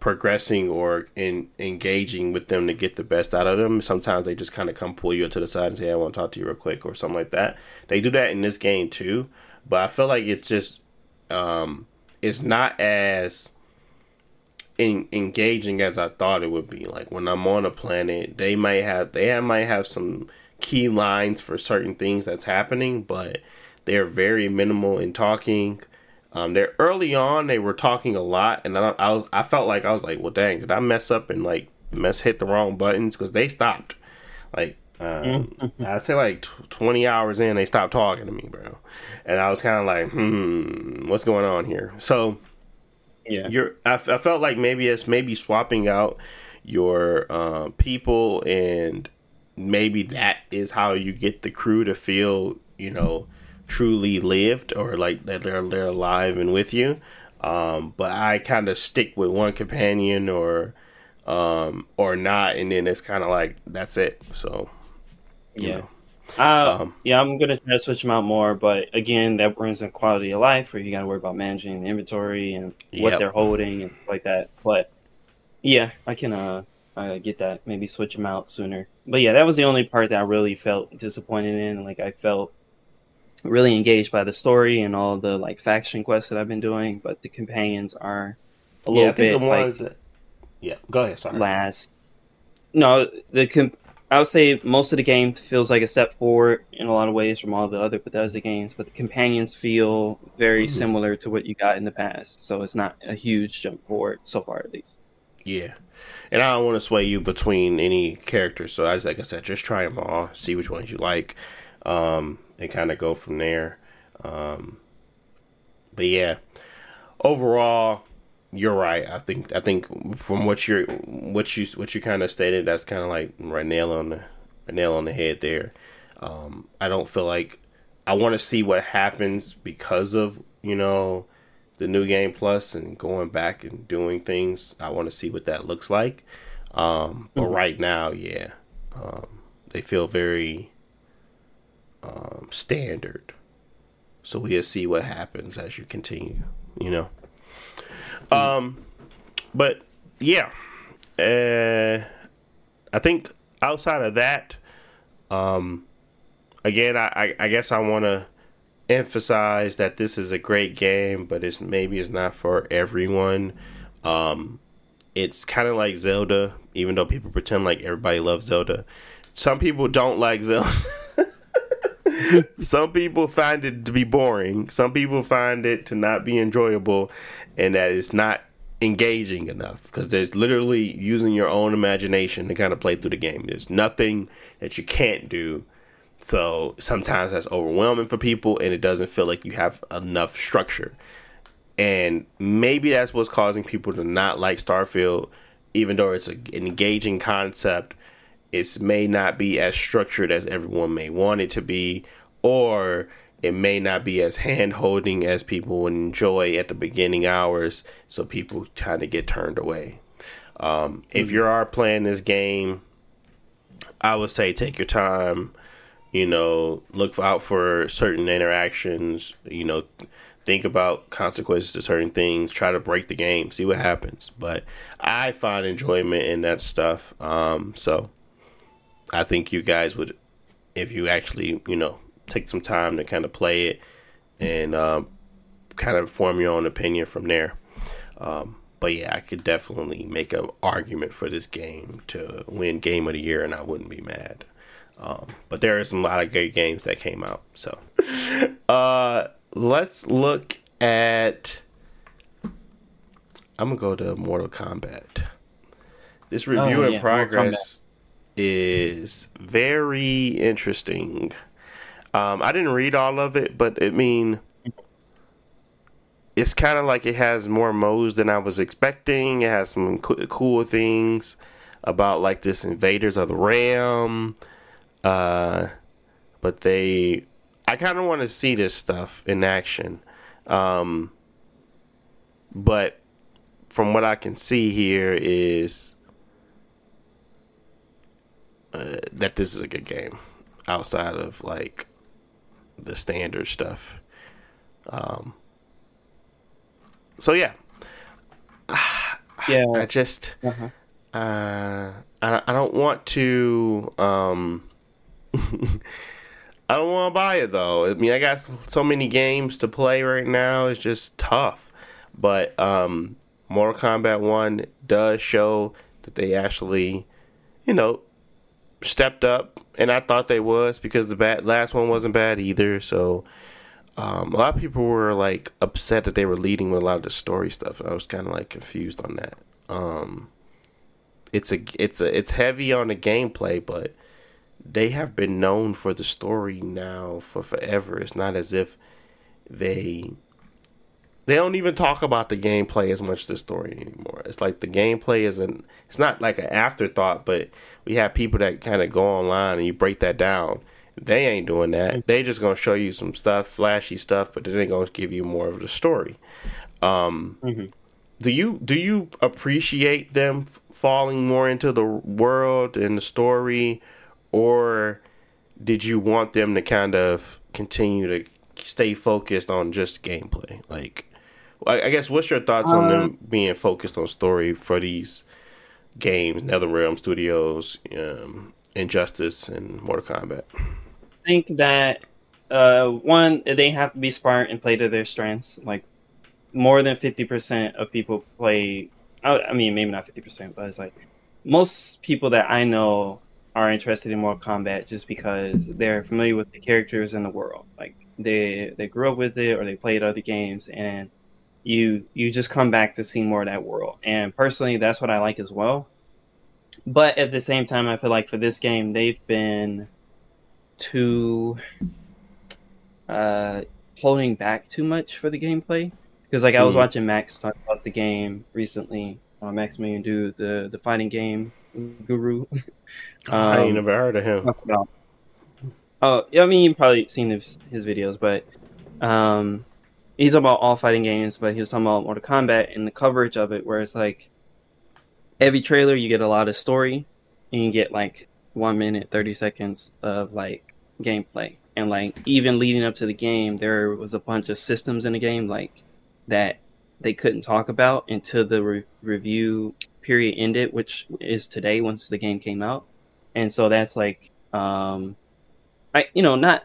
progressing or in engaging with them to get the best out of them. Sometimes they just kind of come pull you to the side and say, "I want to talk to you real quick" or something like that. They do that in this game too, but I feel like it's just um, it's not as in, engaging as I thought it would be. Like when I'm on a planet, they might have they might have some key lines for certain things that's happening, but they're very minimal in talking. Um, they're early on. They were talking a lot, and I, I, I felt like I was like, well, dang, did I mess up and like mess hit the wrong buttons? Because they stopped. Like um, I say like t- twenty hours in, they stopped talking to me, bro, and I was kind of like, hmm, what's going on here? So Yeah. you're I, f- I felt like maybe it's maybe swapping out your uh, people and maybe that is how you get the crew to feel you know truly lived or like that they're they're alive and with you um, but I kind of stick with one companion or um, or not and then it's kind of like that's it so Yeah. know. Uh, Um, yeah, I'm gonna try to switch them out more, but again, that brings in quality of life, where you gotta worry about managing the inventory and what Yep. they're holding and stuff like that. But yeah, I can uh, I get that. Maybe switch them out sooner. But yeah, that was the only part that I really felt disappointed in. Like I felt really engaged by the story and all the like faction quests that I've been doing, but the companions are a yeah little bit the ones like that yeah go ahead sorry last. No, the com- I would say most of the game feels like a step forward in a lot of ways from all the other Bethesda games, but the companions feel very Mhm. similar to what you got in the past. So it's not a huge jump forward so far, at least. Yeah, and I don't want to sway you between any characters. So, as like I said, just try them all, see which ones you like, um, and kind of go from there. Um, but yeah, overall, you're right. I think I think from what you're what you what you kind of stated, that's kind of like right nail on the nail on the head there. Um, I don't feel like I want to see what happens because of you know the new game plus and going back and doing things. I want to see what that looks like. Um, but right now, yeah, um, they feel very um, standard. So we'll see what happens as you continue. You know. Um, but yeah, uh, I think outside of that, um, again, I, I, I guess I want to emphasize that this is a great game, but it's maybe it's not for everyone. Um, it's kind of like Zelda, even though people pretend like everybody loves Zelda. Some people don't like Zelda. Some people find it to be boring. Some people find it to not be enjoyable, and that it's not engaging enough because there's literally using your own imagination to kind of play through the game. There's nothing that you can't do. So sometimes that's overwhelming for people, and it doesn't feel like you have enough structure. And maybe that's what's causing people to not like Starfield, even though it's an engaging concept. It may not be as structured as everyone may want it to be, or it may not be as hand holding as people would enjoy at the beginning hours. So people kind of get turned away. Um, If you are playing this game, I would say take your time. You know, look out for certain interactions. You know, think about consequences to certain things. Try to break the game, see what happens. But I find enjoyment in that stuff. Um, so I think you guys would, if you actually, you know, take some time to kind of play it and um, kind of form your own opinion from there. Um, but yeah, I could definitely make an argument for this game to win Game of the Year, and I wouldn't be mad. Um, but there are some lot of great games that came out. So uh, let's look at I'm gonna go to Mortal Kombat. This review oh, in progress is very interesting. Um, I didn't read all of it, but I mean, it's kind of like it has more modes than I was expecting. It has some co- cool things about like this invaders of the realm. Uh, but they, I kind of want to see this stuff in action. Um, but from what I can see here is uh, that this is a good game outside of like the standard stuff. Um, so yeah, yeah. I just uh-huh. uh, I I don't want to um. I don't want to buy it though. I mean, I got so many games to play right now. It's just tough. But um, Mortal Kombat One does show that they actually, you know, stepped up, and I thought they was because the bad last one wasn't bad either. So um, a lot of people were like upset that they were leading with a lot of the story stuff. I was kind of like confused on that. Um, it's a it's a it's heavy on the gameplay, but they have been known for the story now for forever. It's not as if they they don't even talk about the gameplay as much as the story anymore. It's like the gameplay isn't it's not like an afterthought, but we have people that kind of go online and you break that down. They ain't doing that. They just gonna show you some stuff, flashy stuff, but they ain't gonna give you more of the story. Um, mm-hmm. Do you do you appreciate them falling more into the world and the story, or did you want them to kind of continue to stay focused on just gameplay? Like, I, guess what's your thoughts on them um, being focused on story for these games, NetherRealm Studios, um, Injustice, and Mortal Kombat? I think that uh, one, they have to be smart and play to their strengths. Like more than fifty percent of people play. I mean, maybe not fifty percent, but it's like most people that I know are interested in Mortal Kombat just because they're familiar with the characters in the world. Like they they grew up with it or they played other games and you you just come back to see more of that world. And personally, that's what I like as well. But at the same time, I feel like for this game, they've been too uh, holding back too much for the gameplay. Because like mm. I was hmm. watching Max talk about the game recently, uh, Maximilian Dood the the fighting game guru. um, I ain't never heard of him. Oh, yeah, I mean you've probably seen his, his videos, but um, he's about all fighting games, but he was talking about Mortal Kombat and the coverage of it, where it's like every trailer you get a lot of story, and you get like one minute thirty seconds of like gameplay, and like even leading up to the game, there was a bunch of systems in the game like that they couldn't talk about until the re- review period ended, which is today once the game came out, and so that's like um, I you know not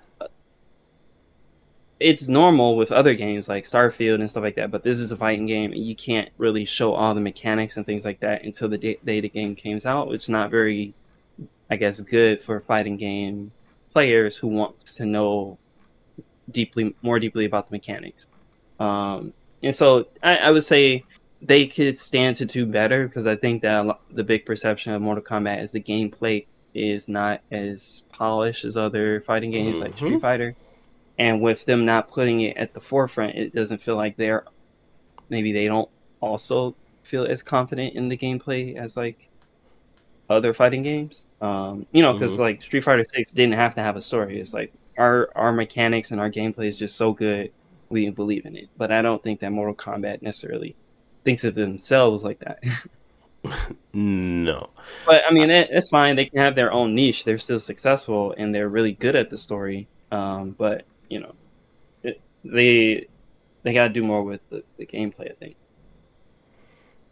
it's normal with other games like Starfield and stuff like that, but this is a fighting game, and you can't really show all the mechanics and things like that until the day, the game comes out. It's not very, I guess, good for fighting game players who want to know deeply, more deeply about the mechanics. Um, and so I, I, would say they could stand to do better because I think that the big perception of Mortal Kombat is the gameplay is not as polished as other fighting games mm-hmm. like Street mm-hmm. Fighter and with them not putting it at the forefront it doesn't feel like they're maybe they don't also feel as confident in the gameplay as like other fighting games um you know because mm-hmm. like street fighter 6 didn't have to have a story it's like our our mechanics and our gameplay is just so good we believe in it but i don't think that mortal kombat necessarily thinks of themselves like that no but i mean it, it's fine they can have their own niche they're still successful and they're really good at the story um but you know, it, they they got to do more with the, the gameplay. I think.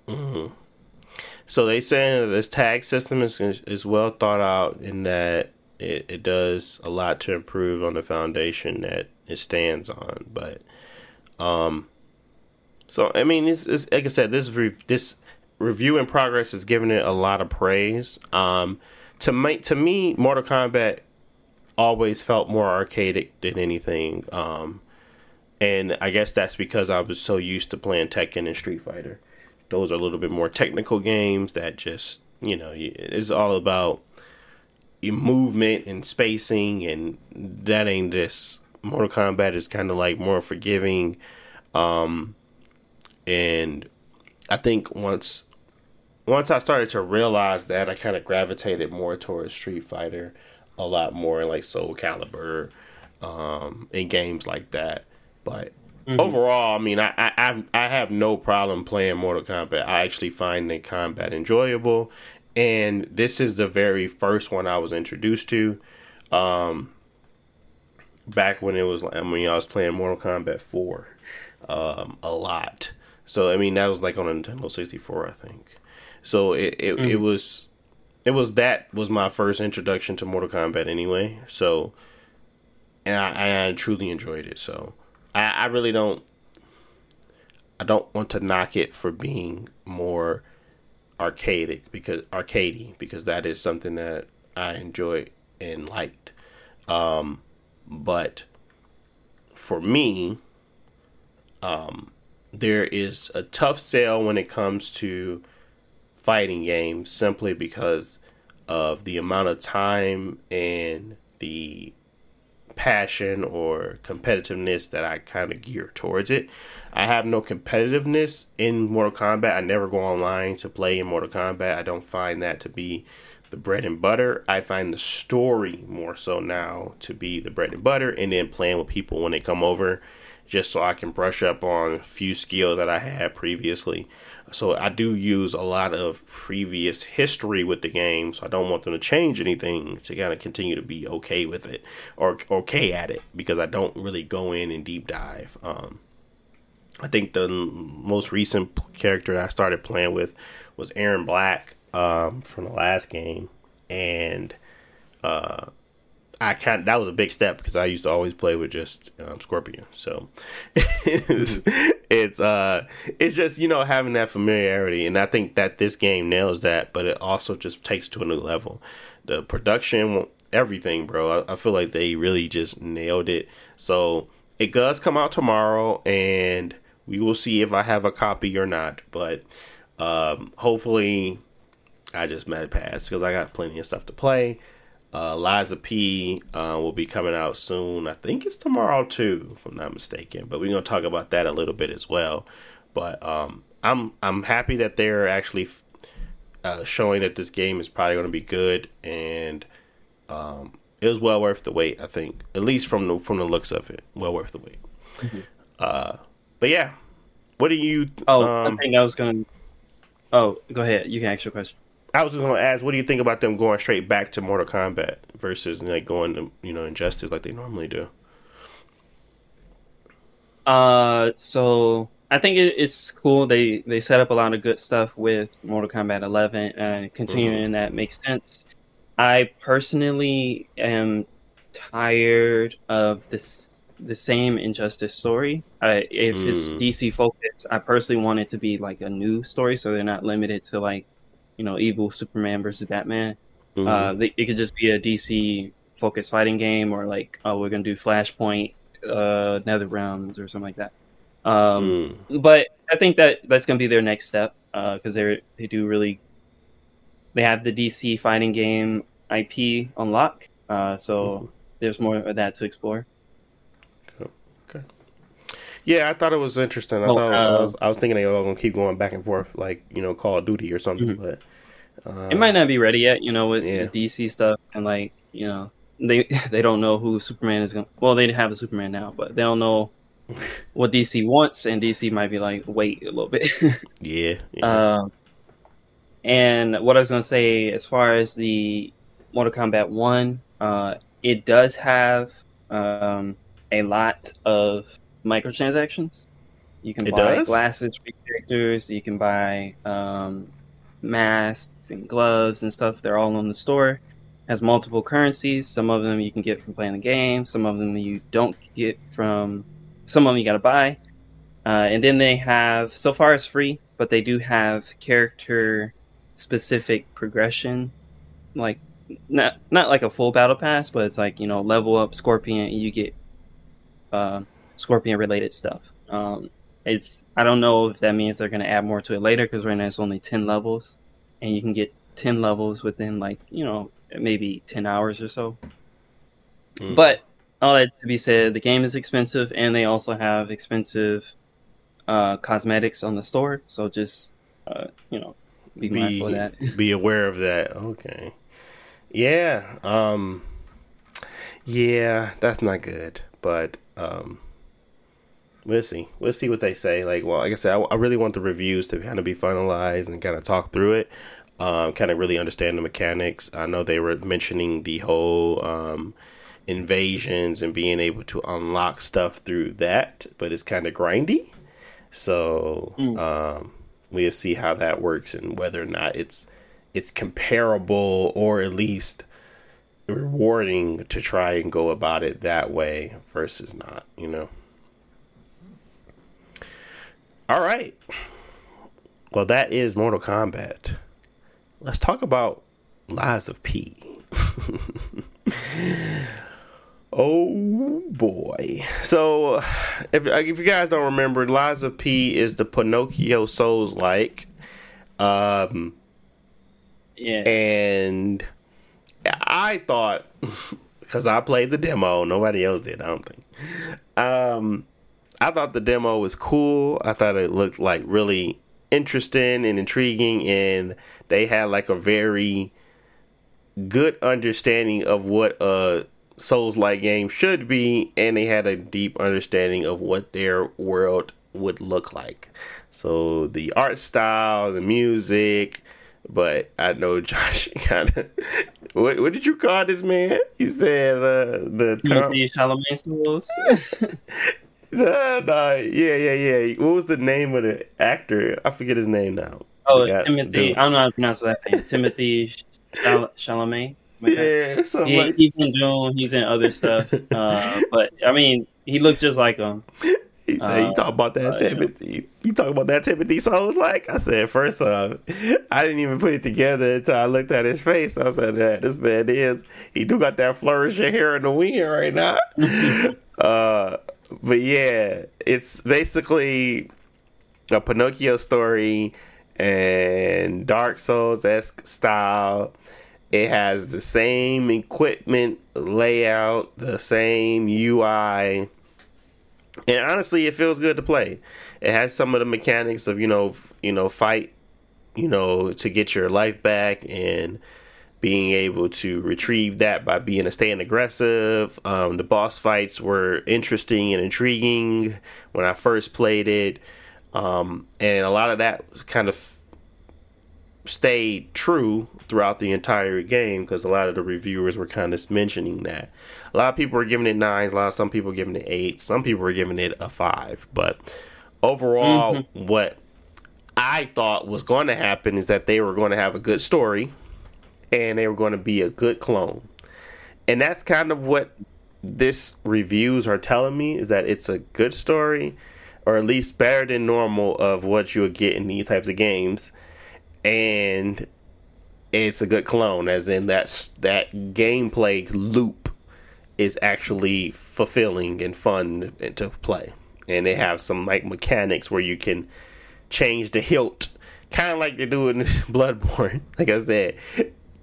Mm-hmm. So they saying this tag system is is well thought out in that it, it does a lot to improve on the foundation that it stands on. But um, so I mean, this is like I said, this re- this review in progress is giving it a lot of praise. Um, to make to me, Mortal Kombat always felt more arcadic than anything. Um, and I guess that's because I was so used to playing Tekken and Street Fighter those are a little bit more technical games that just you know it's all about movement and spacing, and that ain't this. Mortal Kombat is kind of like more forgiving, um, and I think once once I started to realize that, I kind of gravitated more towards Street Fighter a lot more, in like Soul Calibur, um, in games like that. But mm-hmm. overall, I mean, I, I I have no problem playing Mortal Kombat. I actually find the combat enjoyable, and this is the very first one I was introduced to. Um, back when it was, I mean, I was playing Mortal Kombat Four, um, a lot. So I mean, that was like on a Nintendo sixty four, I think. So it it, mm. it was it was that was my first introduction to Mortal Kombat anyway. So and I, I truly enjoyed it. So I, I really don't I don't want to knock it for being more arcadic because arcadey because that is something that I enjoy and liked. Um, but for me, um, there is a tough sell when it comes to fighting games simply because of the amount of time and the passion or competitiveness that I kind of gear towards it. I have no competitiveness in Mortal Kombat. I never go online to play in Mortal Kombat. I don't find that to be the bread and butter. I find the story more so now to be the bread and butter and then playing with people when they come over just so I can brush up on a few skills that I had previously. So I do use a lot of previous history with the game, so I don't want them to change anything to kind of continue to be okay with it or okay at it because I don't really go in and deep dive. Um, I think the most recent character I started playing with was Erron Black um, from the last game, and uh, I kind that was a big step because I used to always play with just um, Scorpion. So it's, it's uh it's just you know having that familiarity, and I think that this game nails that, but it also just takes it to a new level. The production, everything, bro. I, I feel like they really just nailed it. So it does come out tomorrow, and we will see if I have a copy or not. But um, hopefully, I just met a pass because I got plenty of stuff to play. Uh, Lies of P uh, will be coming out soon. I think it's tomorrow too, if I'm not mistaken. But we're gonna talk about that a little bit as well. But um, I'm I'm happy that they're actually uh, showing that this game is probably gonna be good, and um, it was well worth the wait. I think, at least from the from the looks of it, well worth the wait. Mm-hmm. Uh, but yeah, what do you? Oh, um, I think I was gonna. Oh, go ahead. You can ask your question. I was just gonna ask, what do you think about them going straight back to Mortal Kombat versus like going to you know Injustice like they normally do? Uh, so I think it, it's cool. They they set up a lot of good stuff with Mortal Kombat 11, and continuing mm-hmm. that makes sense. I personally am tired of this the same Injustice story. If mm. it's DC focused, I personally want it to be like a new story, so they're not limited to like you know, evil Superman versus Batman. Mm-hmm. Uh, they, it could just be a DC focused fighting game, or like, oh, we're gonna do Flashpoint, uh, Nether Realms, or something like that. Um, mm. But I think that that's gonna be their next step because uh, they they do really they have the DC fighting game IP on lock, uh, so mm. there's more of that to explore. Yeah, I thought it was interesting. I oh, thought uh, I, was, I was thinking they were gonna keep going back and forth, like you know, Call of Duty or something. Mm-hmm. But uh, it might not be ready yet, you know, with, yeah. DC stuff and like you know, they they don't know who Superman is going. to Well, they have a Superman now, but they don't know what DC wants, and DC might be like, wait a little bit. yeah. yeah. Um, and what I was gonna say, as far as the Mortal Kombat One, uh, it does have um, a lot of microtransactions. You can it buy does? glasses for characters. You can buy um, masks and gloves and stuff. They're all on the store. It has multiple currencies. Some of them you can get from playing the game. Some of them you don't get from. Some of them you got to buy. Uh, and then they have so far it's free, but they do have character specific progression, like not not like a full battle pass, but it's like you know level up Scorpion, you get uh, Scorpion related stuff. Um, It's I don't know if that means they're gonna add more to it later because right now it's only ten levels, and you can get ten levels within like you know maybe ten hours or so. Mm. But all that to be said, the game is expensive, and they also have expensive uh, cosmetics on the store. So just uh, you know, be, Be- mindful of that. be aware of that. Okay. Yeah. Um Yeah, that's not good. But um we'll see. We'll see what they say. Like, well, like I said, I, I really want the reviews to kind of be finalized and kind of talk through it. Um, kind of really understand the mechanics. I know they were mentioning the whole um invasions and being able to unlock stuff through that, but it's kind of grindy. So Mm. um, we'll see how that works and whether or not it's it's comparable or at least rewarding to try and go about it that way versus not, you know. All right. Well, that is Mortal Kombat. Let's talk about Lies of P. oh boy. So, if if you guys don't remember, Lies of P is the Pinocchio Souls like um Yeah, and I thought because I played the demo, nobody else did. I don't think. Um, I thought the demo was cool. I thought it looked like really interesting and intriguing, and they had like a very good understanding of what a Souls like game should be, and they had a deep understanding of what their world would look like. So the art style, the music, but I know Josh kind of. What, what did you call this man? You said uh, the Tom, Chalamet Souls. no, yeah, yeah, yeah. What was the name of the actor? I forget his name now. oh, Timothy. dude. I don't know how to pronounce that name. Timothy Chal- Chalamet. Yeah, He, like he's in Dune. He's in other stuff. Uh, but I mean, he looks just like him. He said, "You Uh, talk about that uh. Timothy? You talk about that Timothy Souls like?" I said, first off, I didn't even put it together until I looked at his face. I said, "Yeah, this man is. He do got that flourish of hair in the wind right now." uh, but yeah, it's basically a Pinocchio story and Dark Souls esque style. It has the same equipment layout, the same UI and honestly, it feels good to play. It has some of the mechanics of you know, you know, fight, you know, to get your life back and being able to retrieve that by being a staying aggressive. Um, the boss fights were interesting and intriguing when I first played it, um, and a lot of that kind of stayed true throughout the entire game because a lot of the reviewers were kind of mentioning that. A lot of people were giving it nines, a lot of some people were giving it eight, some people were giving it a five. But overall, what I thought was going to happen is that they were going to have a good story and they were going to be a good clone. And that's kind of what this reviews are telling me is that it's a good story or at least better than normal of what you would get in these types of games. And it's a good clone as in that's that gameplay loop is actually fulfilling and fun to play. And they have some like mechanics where you can change the hilt kind of like they do in bloodborne like i said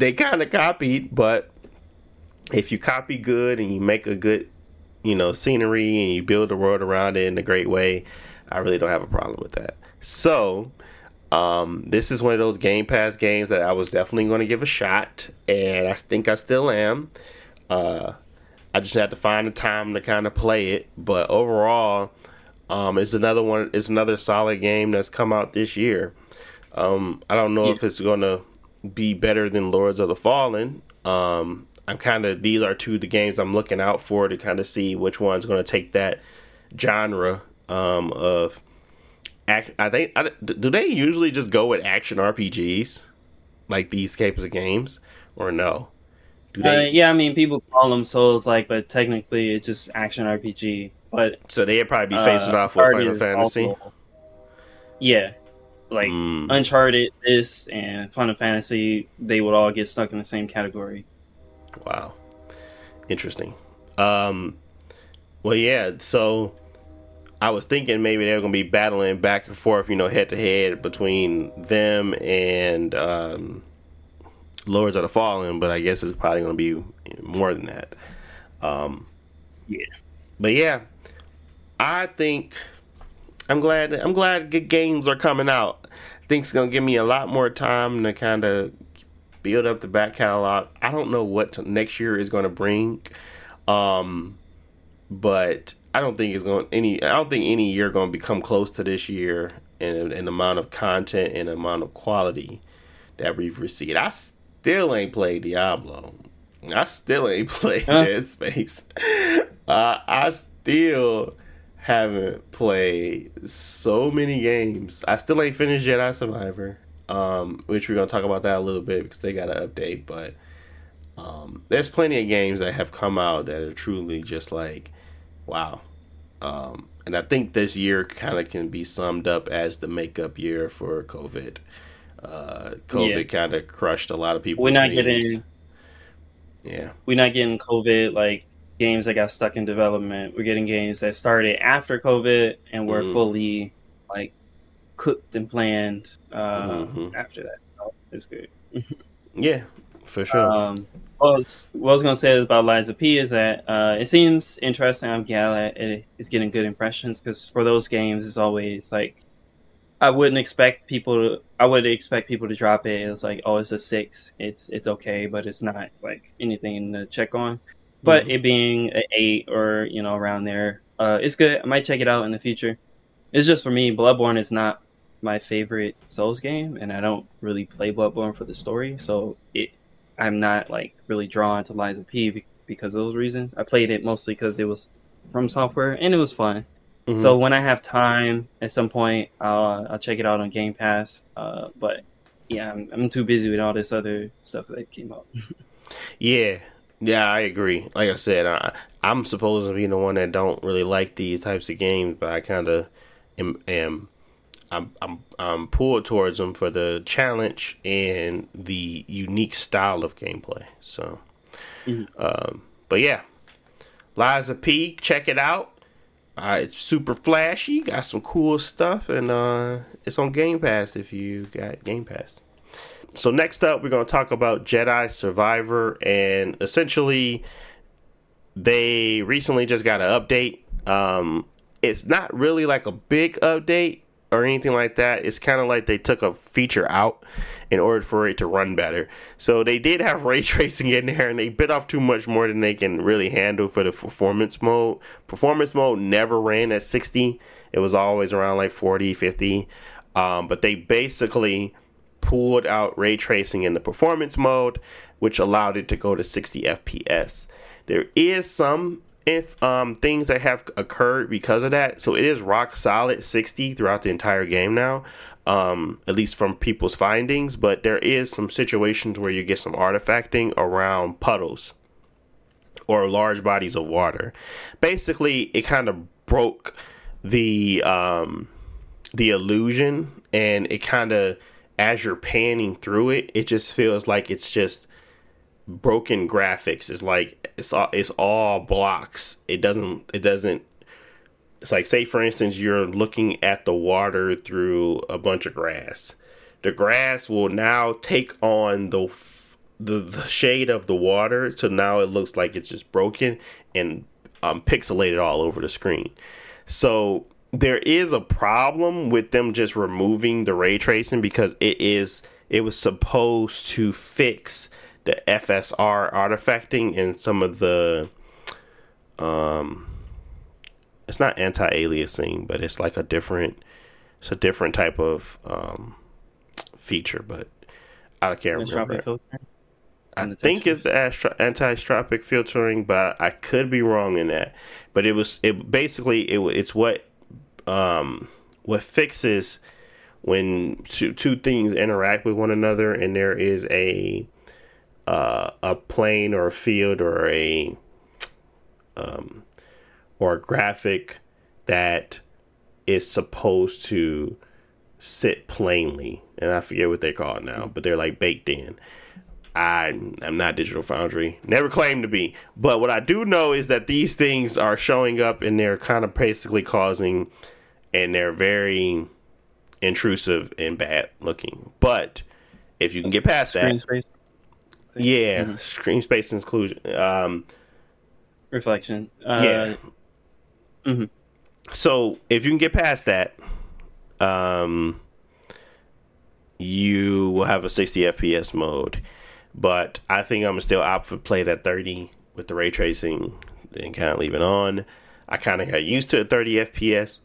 they kind of copied but if you copy good and you make a good you know scenery and you build the world around it in a great way i really don't have a problem with that so um, this is one of those Game Pass games that I was definitely going to give a shot, and I think I still am. Uh, I just had to find the time to kind of play it, but overall, um, it's another one. It's another solid game that's come out this year. Um, I don't know if it's going to be better than Lords of the Fallen. Um, I'm kind of these are two of the games I'm looking out for to kind of see which one's going to take that genre um, of act, I think I, do they usually just go with action RPGs like these types of games or no? Do Uh, yeah, I mean, people call them Souls like, but technically it's just action RPG. But so they'd probably be uh, facing off with Final Fantasy. also- yeah, like Mm. Uncharted, this, and Final Fantasy, they would all get stuck in the same category. Wow, interesting. Um, well, yeah. So I was thinking maybe they were gonna be battling back and forth, you know, head to head between them and um, Lords of the Fallen, but I guess it's probably gonna be more than that. Um, Yeah. but yeah, I think I'm glad. I'm glad good games are coming out. Think it's gonna give me a lot more time to kind of build up the back catalog. I don't know what to, next year is going to bring, um, but I don't think it's going any. I don't think any year going to become close to this year in an amount of content and amount of quality that we've received. I still ain't played Diablo. I still ain't played Huh? Dead Space. Uh, I still haven't played so many games. I still ain't finished Jedi Survivor, um, which we're gonna talk about that a little bit because they got an update. But um, there's plenty of games that have come out that are truly just like, wow. Um, and I think this year kind of can be summed up as the makeup year for COVID. Uh, COVID Yeah. kind of crushed a lot of people. We're not getting yeah. we're not getting COVID like games that got stuck in development. We're getting games that started after COVID and were Mhm. fully like cooked and planned uh, Mhm. after that. So it's good. Yeah, for sure. Um, what I, was, what I was gonna say about Lies of P is that uh, it seems interesting. I'm glad it is getting good impressions because for those games, it's always like I wouldn't expect people to. I would expect people to drop it. It's like, oh, it's a six. It's it's okay, but it's not like anything to check on. But Mhm. it being an eight or you know around there, uh, it's good. I might check it out in the future. It's just for me, Bloodborne is not my favorite Souls game, and I don't really play Bloodborne for the story, so it I'm not like really drawn to Lies of P be- because of those reasons. I played it mostly because it was FromSoftware and it was fun. Mhm. So when I have time at some point, I'll I'll check it out on Game Pass. Uh, but yeah, I'm, I'm too busy with all this other stuff that came out. Yeah, yeah, I agree. Like I said, I, I'm supposed to be the one that don't really like these types of games, but I kind of am, am I'm, I'm I'm pulled towards them for the challenge and the unique style of gameplay. So, Mhm. um, but yeah, Lies of P, check it out. Uh, it's super flashy, got some cool stuff, and uh, it's on Game Pass if you got Game Pass. So next up, we're going to talk about Jedi Survivor, and essentially, they recently just got an update. Um, it's not really like a big update or anything like that. It's kind of like they took a feature out in order for it to run better. So they did have ray tracing in there, and they bit off too much more than they can really handle for the performance mode. Performance mode never ran at 60. It was always around like 40, 50. Um, but they basically pulled out ray tracing in the performance mode, which allowed it to go to 60 FPS. There is some if um, things that have occurred because of that, so it is rock solid 60 throughout the entire game now, um, at least from people's findings. But there is some situations where you get some artifacting around puddles or large bodies of water. Basically, it kind of broke the um, the illusion, and it kind of as you're panning through it, it just feels like it's just broken graphics. It's like it's all it's all blocks. It doesn't it doesn't it's like say for instance you're looking at the water through a bunch of grass. The grass will now take on the the, the shade of the water, so now it looks like it's just broken and um, pixelated all over the screen. So there is a problem with them just removing the ray tracing because it is it was supposed to fix the FSR artifacting and some of the um it's not anti-aliasing but it's like a different it's a different type of um feature but I can't remember. I think it's the astro- anti-stropic filtering, but I could be wrong in that. But it was it basically it it's what um what fixes when two two things interact with one another and there is a uh, a plane or a field or a um or a graphic that is supposed to sit plainly. And I forget what they call it now, but they're like baked in I am not Digital Foundry. Never claimed to be. But what I do know is that these things are showing up and they're kind of basically causing, and they're very intrusive and bad looking. But if you can get past Screen that, space yeah, Mhm. screen space occlusion. Um, reflection. Uh, yeah. mhm. So if you can get past that, um, you will have a 60 FPS mode. But I think I'm still opt for play that 30 with the ray tracing and kind of leave it on. I kind of got used to a 30 FPS,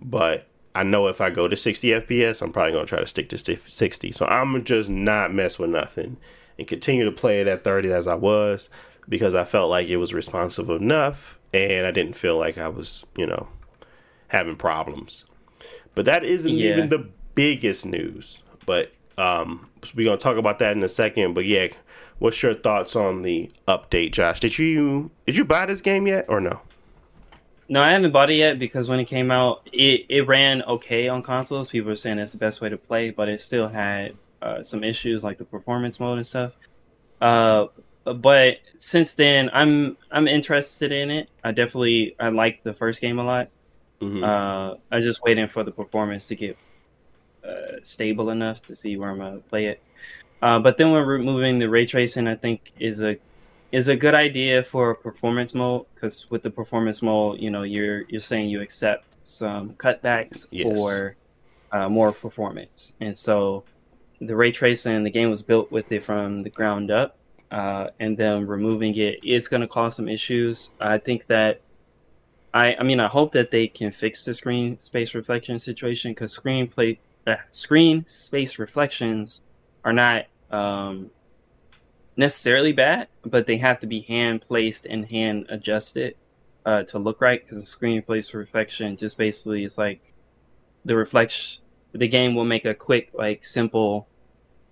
but I know if I go to 60 FPS, I'm probably gonna try to stick to 60. So I'm gonna just not mess with nothing and continue to play it at 30 as I was because I felt like it was responsive enough and I didn't feel like I was, you know, having problems. But that isn't Yeah. even the biggest news. But um, we're gonna talk about that in a second. But yeah, what's your thoughts on the update, Josh? Did you did you buy this game yet or no? No, I haven't bought it yet because when it came out, it, it ran okay on consoles. People were saying it's the best way to play, but it still had uh, some issues like the performance mode and stuff. Uh, but since then, I'm I'm interested in it. I definitely I like the first game a lot. Mhm. Uh, I'm just waiting for the performance to get uh, stable enough to see where I'm gonna play it. Uh, but then when removing the ray tracing, I think is a is a good idea for a performance mode because with the performance mode, you know, you're you're saying you accept some cutbacks Yes. for uh, more performance, and so the ray tracing, the game was built with it from the ground up, uh, and then removing it is going to cause some issues. I think that I, I mean, I hope that they can fix the screen space reflection situation because screen play, screen space reflections are not um, necessarily bad, but they have to be hand placed and hand adjusted uh, to look right because the screen place reflection just basically is like the reflection. The game will make a quick, like, simple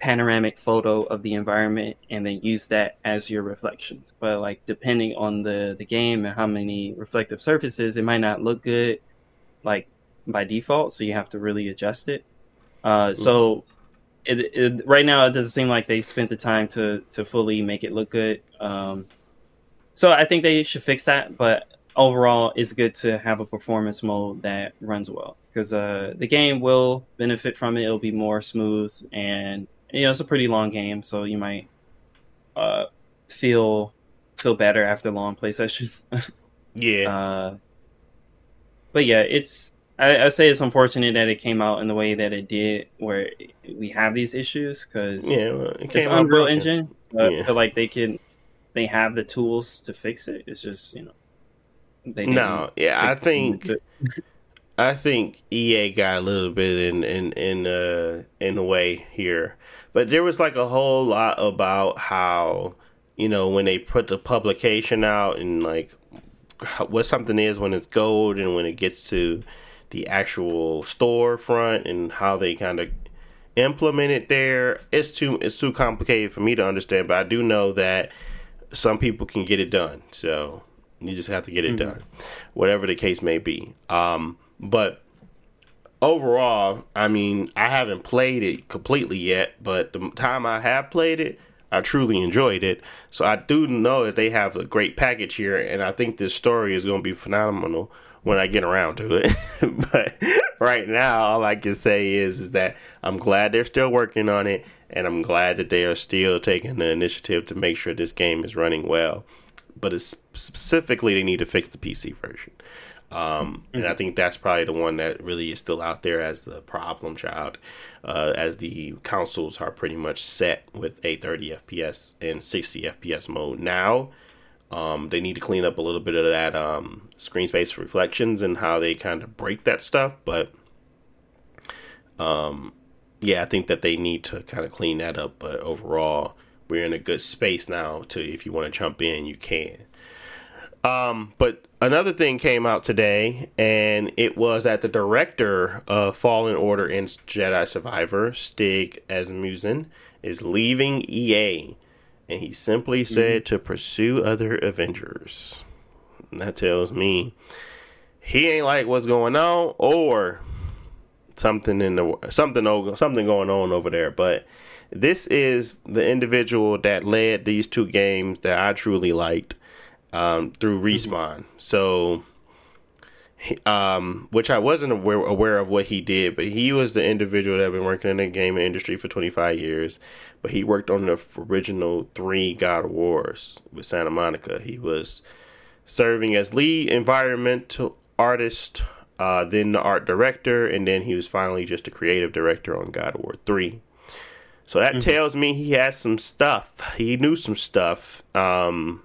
panoramic photo of the environment and then use that as your reflections. But like depending on the the game and how many reflective surfaces, it might not look good like by default. So you have to really adjust it. Uh, so it, it right now it doesn't seem like they spent the time to to fully make it look good. Um, so I think they should fix that. But overall, it's good to have a performance mode that runs well because uh, the game will benefit from it. It'll be more smooth and you know it's a pretty long game, so you might uh, feel feel better after long play sessions. Yeah, uh, but yeah, it's I, I say it's unfortunate that it came out in the way that it did, where we have these issues because yeah. Well, it it's Unreal broken. Engine. But Yeah. I feel like they can they have the tools to fix it. It's just you know they No, yeah, I think I think EA got a little bit in in in uh in the way here, but there was like a whole lot about how you know when they put the publication out and like what something is when it's gold and when it gets to the actual storefront and how they kind of implement it there. It's too it's too complicated for me to understand, but I do know that some people can get it done. So you just have to get it done, whatever the case may be. Um, but overall, I mean, I haven't played it completely yet, but the time I have played it, I truly enjoyed it. So I do know that they have a great package here, and I think this story is going to be phenomenal when I get around to it. but right now, all I can say is is that I'm glad they're still working on it, and I'm glad that they are still taking the initiative to make sure this game is running well. But it's specifically, they need to fix the PC version. Um, and I think that's probably the one that really is still out there as the problem child, uh, as the consoles are pretty much set with a 30 FPS and 60 FPS mode now. Um, they need to clean up a little bit of that um, screen space reflections and how they kind of break that stuff. But um, yeah, I think that they need to kind of clean that up. But overall, we're in a good space now to if you want to jump in, you can. Um, but another thing came out today, and it was that the director of Fallen Order and Jedi Survivor, Stig Asmussen, is leaving EA, and he simply said to pursue other Avengers. And that tells me he ain't like what's going on, or something in the something something going on over there. But this is the individual that led these two games that I truly liked um, through mm-hmm. Respawn. So, um, which I wasn't aware, aware of what he did, but he was the individual that had been working in the gaming industry for 25 years. But he worked on the original three God of Wars with Santa Monica. He was serving as lead environmental artist, uh, then the art director, and then he was finally just a creative director on God of War 3. So that mm-hmm. tells me he has some stuff. He knew some stuff. Um,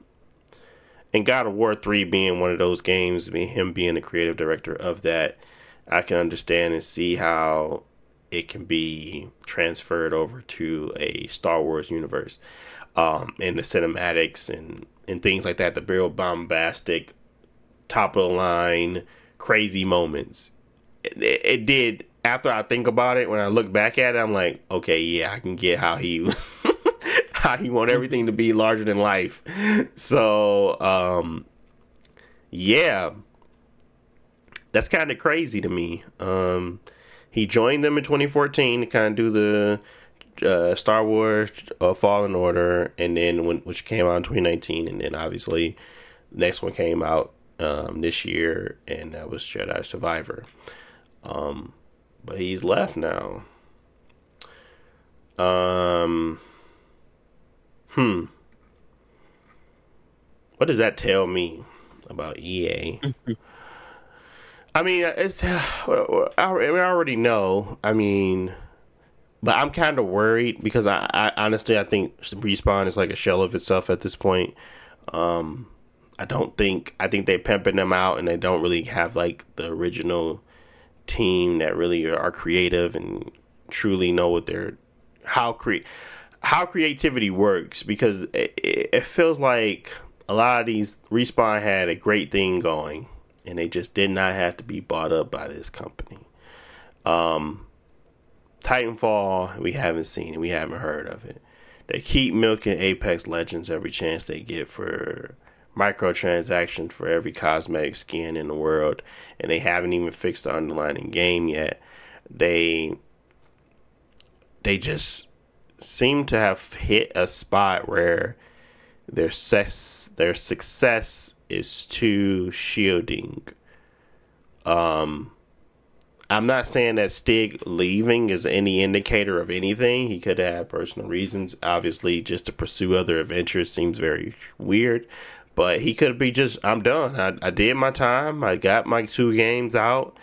and God of War 3 being one of those games, being him being the creative director of that, I can understand and see how it can be transferred over to a Star Wars universe. Um, and the cinematics and, and things like that, the real bombastic, top of the line, crazy moments. It, it, it did after I think about it, when I look back at it, I'm like, okay, yeah, I can get how he how he want everything to be larger than life. So, um, yeah, that's kind of crazy to me. Um, he joined them in 2014 to kind of do the uh, Star Wars uh, Fallen Order, and then when which came out in 2019, and then obviously the next one came out um, this year, and that was Jedi Survivor. Um, but he's left now. Um. Hmm. What does that tell me about EA? I mean, it's I already know. I mean, but I'm kind of worried because I, I honestly I think respawn is like a shell of itself at this point. Um, I don't think I think they're pimping them out and they don't really have like the original team that really are creative and truly know what they're how cre- how creativity works because it, it feels like a lot of these respawn had a great thing going and they just did not have to be bought up by this company. Um titanfall we haven't seen it. We haven't heard of it. They keep milking apex legends every chance they get for microtransactions for every cosmetic skin in the world, and they haven't even fixed the underlying game yet. They they just seem to have hit a spot where their success their success is too shielding. Um I'm not saying that Stig leaving is any indicator of anything. He could have personal reasons. Obviously, just to pursue other adventures seems very weird. But he could be just, I'm done. I, I did my time. I got my two games out.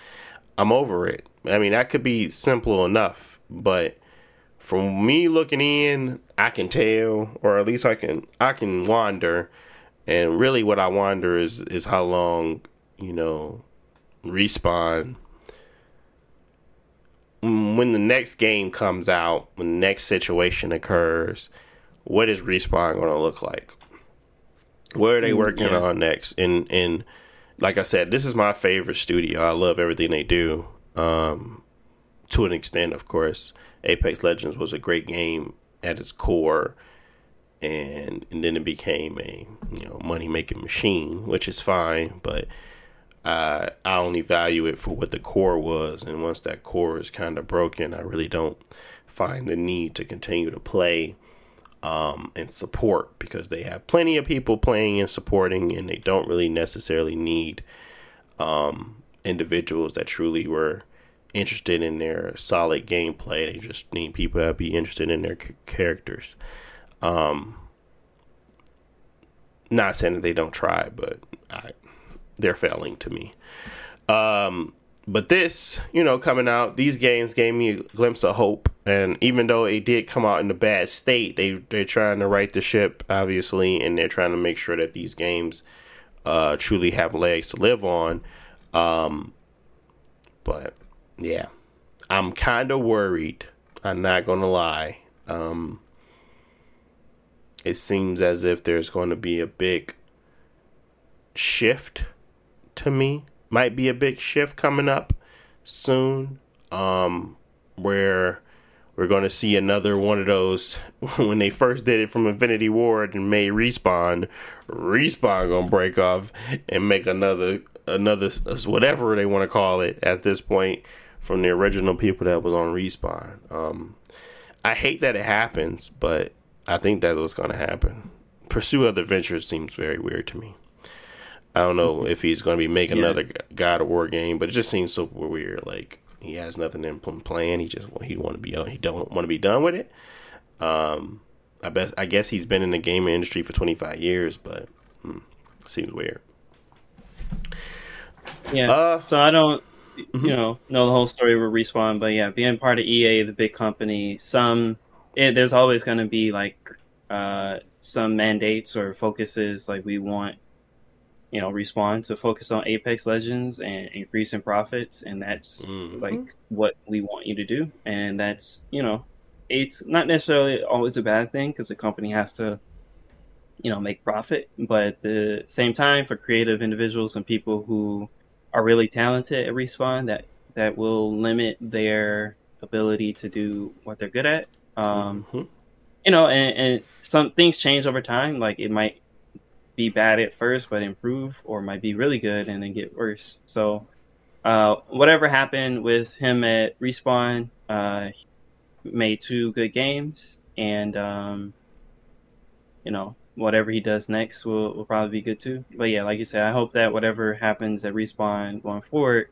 I'm over it. I mean, that could be simple enough. But from me looking in, I can tell, or at least I can, I can wander. And really, what I wonder is is how long, you know, respawn when the next game comes out, when the next situation occurs, what is respawn going to look like? What are they mm, working yeah. on next? And and like I said, this is my favorite studio. I love everything they do. Um, to an extent, of course. Apex Legends was a great game at its core, and and then it became a you know money making machine, which is fine. But I I only value it for what the core was, and once that core is kind of broken, I really don't find the need to continue to play um, and support because they have plenty of people playing and supporting, and they don't really necessarily need um, individuals that truly were interested in their solid gameplay. They just need people that be interested in their c- characters. Um, not saying that they don't try, but I, they're failing to me. Um, but this, you know, coming out, these games gave me a glimpse of hope. And even though it did come out in a bad state, they they're trying to right the ship, obviously, and they're trying to make sure that these games uh, truly have legs to live on. Um, but yeah, I'm kind of worried. I'm not gonna lie. Um, it seems as if there's going to be a big shift to me might be a big shift coming up soon um, where we're going to see another one of those when they first did it from Infinity Ward and made respawn respawn gonna break off and make another another whatever they want to call it at this point from the original people that was on respawn. Um, I hate that it happens, but I think that's what's going to happen. Pursue Other Ventures seems very weird to me. I don't know if he's going to be making Yeah. another God of War game, but it just seems so weird. Like he has nothing in pl- plan. He just he want to be he don't want to be done with it. Um, I bet I guess he's been in the gaming industry for 25 years, but hmm, seems weird. Yeah. Uh, so I don't, you know, know the whole story with respawn, but yeah, being part of EA, the big company, some it, there's always going to be like uh, some mandates or focuses. Like we want, you know, respawn to focus on Apex Legends and increasing profits, and that's Mhm. like what we want you to do, and that's you know, it's not necessarily always a bad thing because the company has to you know make profit but at the same time for creative individuals and people who are really talented at respawn that that will limit their ability to do what they're good at. Um Mhm. you know and, and some things change over time. Like it might be bad at first but improve or might be really good and then get worse. So uh whatever happened with him at respawn uh made two good games and um you know whatever he does next will, will probably be good too. But yeah, like you said, I hope that whatever happens at Respawn going forward,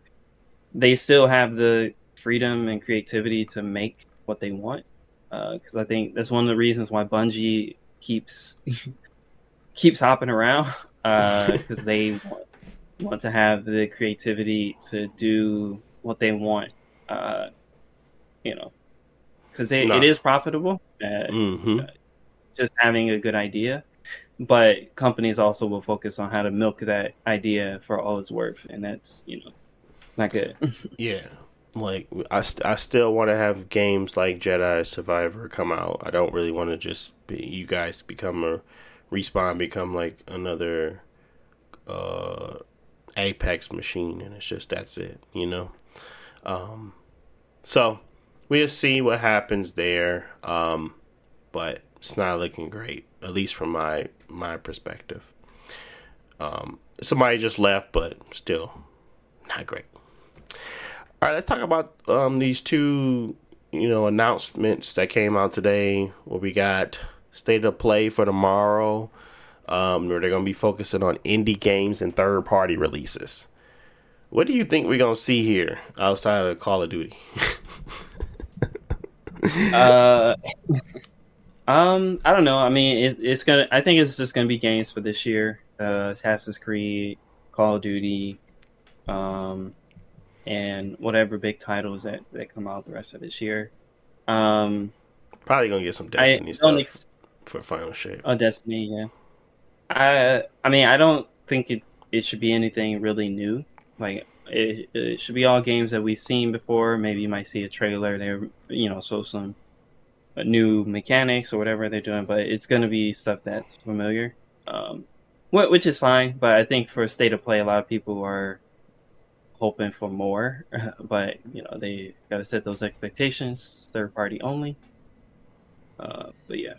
they still have the freedom and creativity to make what they want. Because I think that's one of the reasons why Bungie keeps keeps hopping around because they want, want to have the creativity to do what they want. Uh, you know, because it, is profitable. Uh, Mhm. just having a good idea. But companies also will focus on how to milk that idea for all it's worth, and that's you know not good. Yeah. Like I, st- I still want to have games like Jedi Survivor come out. I don't really want to just be you guys become a respawn become like another uh Apex machine and it's just that's it, you know. Um so we'll see what happens there. Um but it's not looking great at least from my my perspective. Um somebody just left but still not great. All right, let's talk about um, these two, you know, announcements that came out today. Where we got state of play for tomorrow, um, where they're going to be focusing on indie games and third party releases. What do you think we're going to see here outside of Call of Duty? uh, um, I don't know. I mean, it, it's gonna. I think it's just gonna be games for this year. Uh, Assassin's Creed, Call of Duty, um, and whatever big titles that that come out the rest of this year. Um, Probably going to get some I Destiny don't stuff ex- for Final Shape. Oh, Destiny, yeah. I I mean, I don't think it, it should be anything really new. Like it, it should be all games that we've seen before. Maybe you might see a trailer there, you know, so some new mechanics or whatever they're doing. But it's gonna be stuff that's familiar, um, wh- which is fine. But I think for state of play, a lot of people are hoping for more. but you know, they gotta set those expectations. Third party only. Uh, but yeah.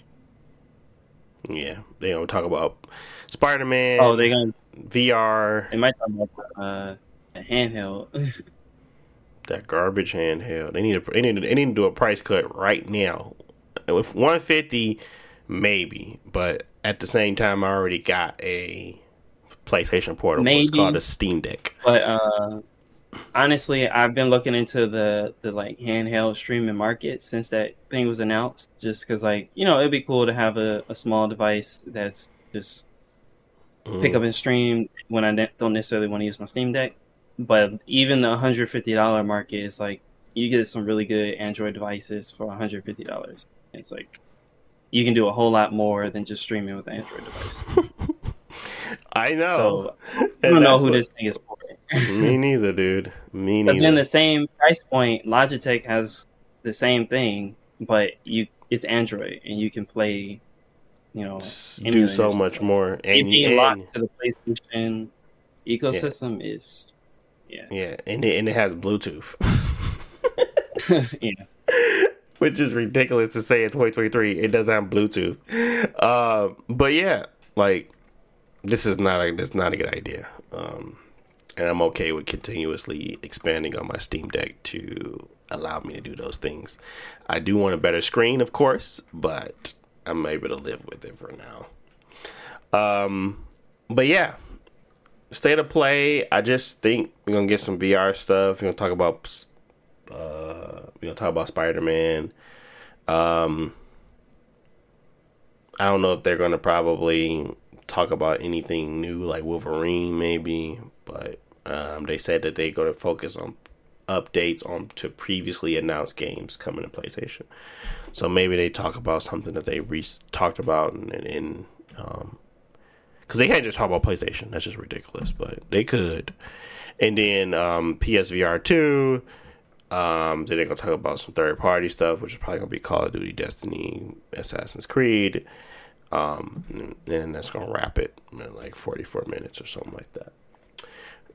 Yeah, they going to talk about Spider Man, Oh, they're gonna VR, They might talk about uh, a handheld. that garbage handheld. They need to they need to, they need to do a price cut right now. With 150 maybe, but at the same time I already got a PlayStation Portable. It's Maybe. called a Steam Deck. but uh, honestly, I've been looking into the the like handheld streaming market since that thing was announced. Just because, like, you know, it'd be cool to have a, a small device that's just pick Mm. up and stream when I ne- don't necessarily want to use my Steam Deck. But even the hundred fifty dollar market is like you get some really good Android devices for hundred fifty dollars. It's like you can do a whole lot more than just streaming with an Android device. I know. So I don't know who what- this thing is for. Me neither, dude. Me neither. Because in the same price point, Logitech has the same thing, but you it's Android and you can play, you know, do so much more. And, being locked to the PlayStation ecosystem is, yeah, yeah, and it, and it has Bluetooth. yeah. Which is ridiculous to say in 2023 it doesn't have bluetooth um but yeah like this is not a this is not a good idea um and I'm okay with continuously expanding on my Steam Deck to allow me to do those things. I do want a better screen, of course, but I'm able to live with it for now. Um, but yeah, state of play. I just think we're gonna get some VR stuff. We're gonna talk about, uh, we're gonna talk about Spider Man. Um, I don't know if they're gonna probably talk about anything new like Wolverine, maybe, but um, they said that they're gonna focus on updates on to previously announced games coming to PlayStation. So maybe they talk about something that they re- talked about in um, because they can't just talk about PlayStation. That's just ridiculous, but they could. And then um, PSVR two. Um, then they're gonna talk about some third party stuff, which is probably gonna be Call of Duty, Destiny, Assassin's Creed. Um, and, that's gonna wrap it in like forty four minutes or something like that.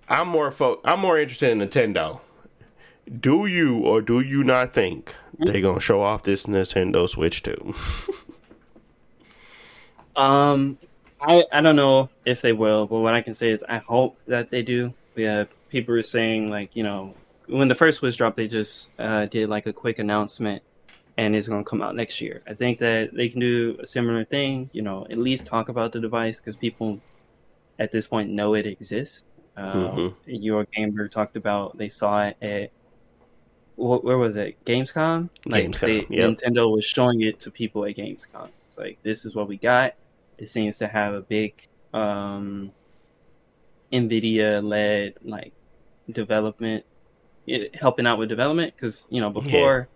I'm more fo- I'm more interested in Nintendo. Do you or do you not think they're gonna show off this Nintendo Switch 2? Um, I I don't know if they will, but what I can say is I hope that they do. Yeah, people are saying like you know when the first was dropped, they just uh, did like a quick announcement, and it's gonna come out next year. I think that they can do a similar thing. You know, at least talk about the device because people at this point know it exists. Your Gamer talked about they saw it at wh- where was it? Gamescom. Like Gamescom, they, yep. Nintendo was showing it to people at Gamescom. It's like this is what we got. It seems to have a big um, NVIDIA led like development, helping out with development because you know before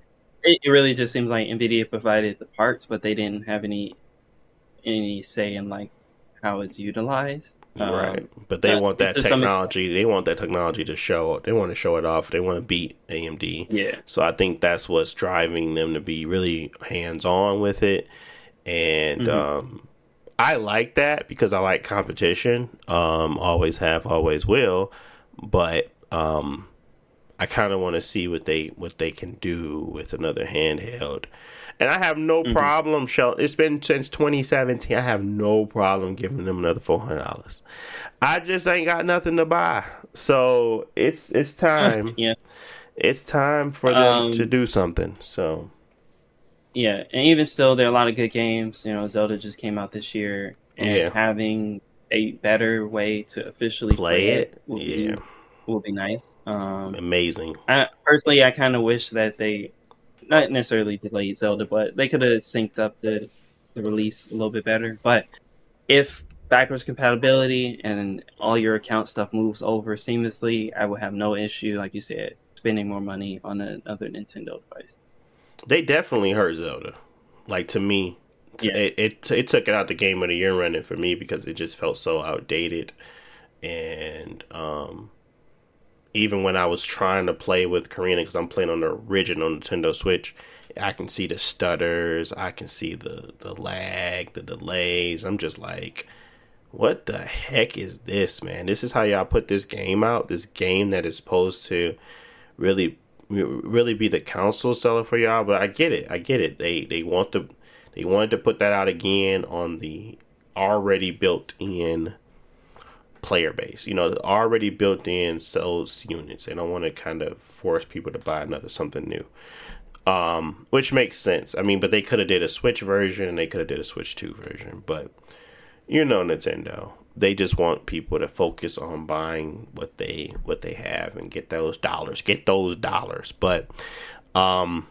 it, it really just seems like NVIDIA provided the parts, but they didn't have any any say in like how it's utilized. Um, right, but they want that to some extent- technology. They want that technology to show. They want to show it off. They want to beat AMD. Yeah. So I think that's what's driving them to be really hands on with it, and Mhm. um, I like that because I like competition. Um, always have, always will, but um, I kind of want to see what they what they can do with another handheld. And I have no Mhm. problem. Shell. It's been since 2017. I have no problem giving them another four hundred dollars. I just ain't got nothing to buy, so it's it's time yeah. it's time for them Um, to do something. So Yeah, and even still, there are a lot of good games. You know, Zelda just came out this year, and Yeah. having a better way to officially play play, it, will, yeah, be, will be nice. Um, amazing. I, personally, I kind of wish that they, not necessarily delayed Zelda, but they could have synced up the the release a little bit better. But if backwards compatibility and all your account stuff moves over seamlessly, I would have no issue, like you said, spending more money on another Nintendo device. They definitely hurt Zelda. Like to me, Yeah. it, it it took it out the game of the year running for me because it just felt so outdated, and um, even when I was trying to play with Karina because I'm playing on the original Nintendo Switch, I can see the stutters, I can see the the lag, the delays. I'm just like, what the heck is this, man? This is how y'all put this game out. This game that is supposed to really really be the console seller for y'all but i get it i get it they they want to they wanted to put that out again on the already built in player base. You know already built in sales units. They don't want to kind of force people to buy another something new. Um which makes sense. I mean but they could have did a switch version and they could have did a switch 2 version but you know nintendo. They just want people to focus on buying what they what they have and get those dollars get those dollars. But um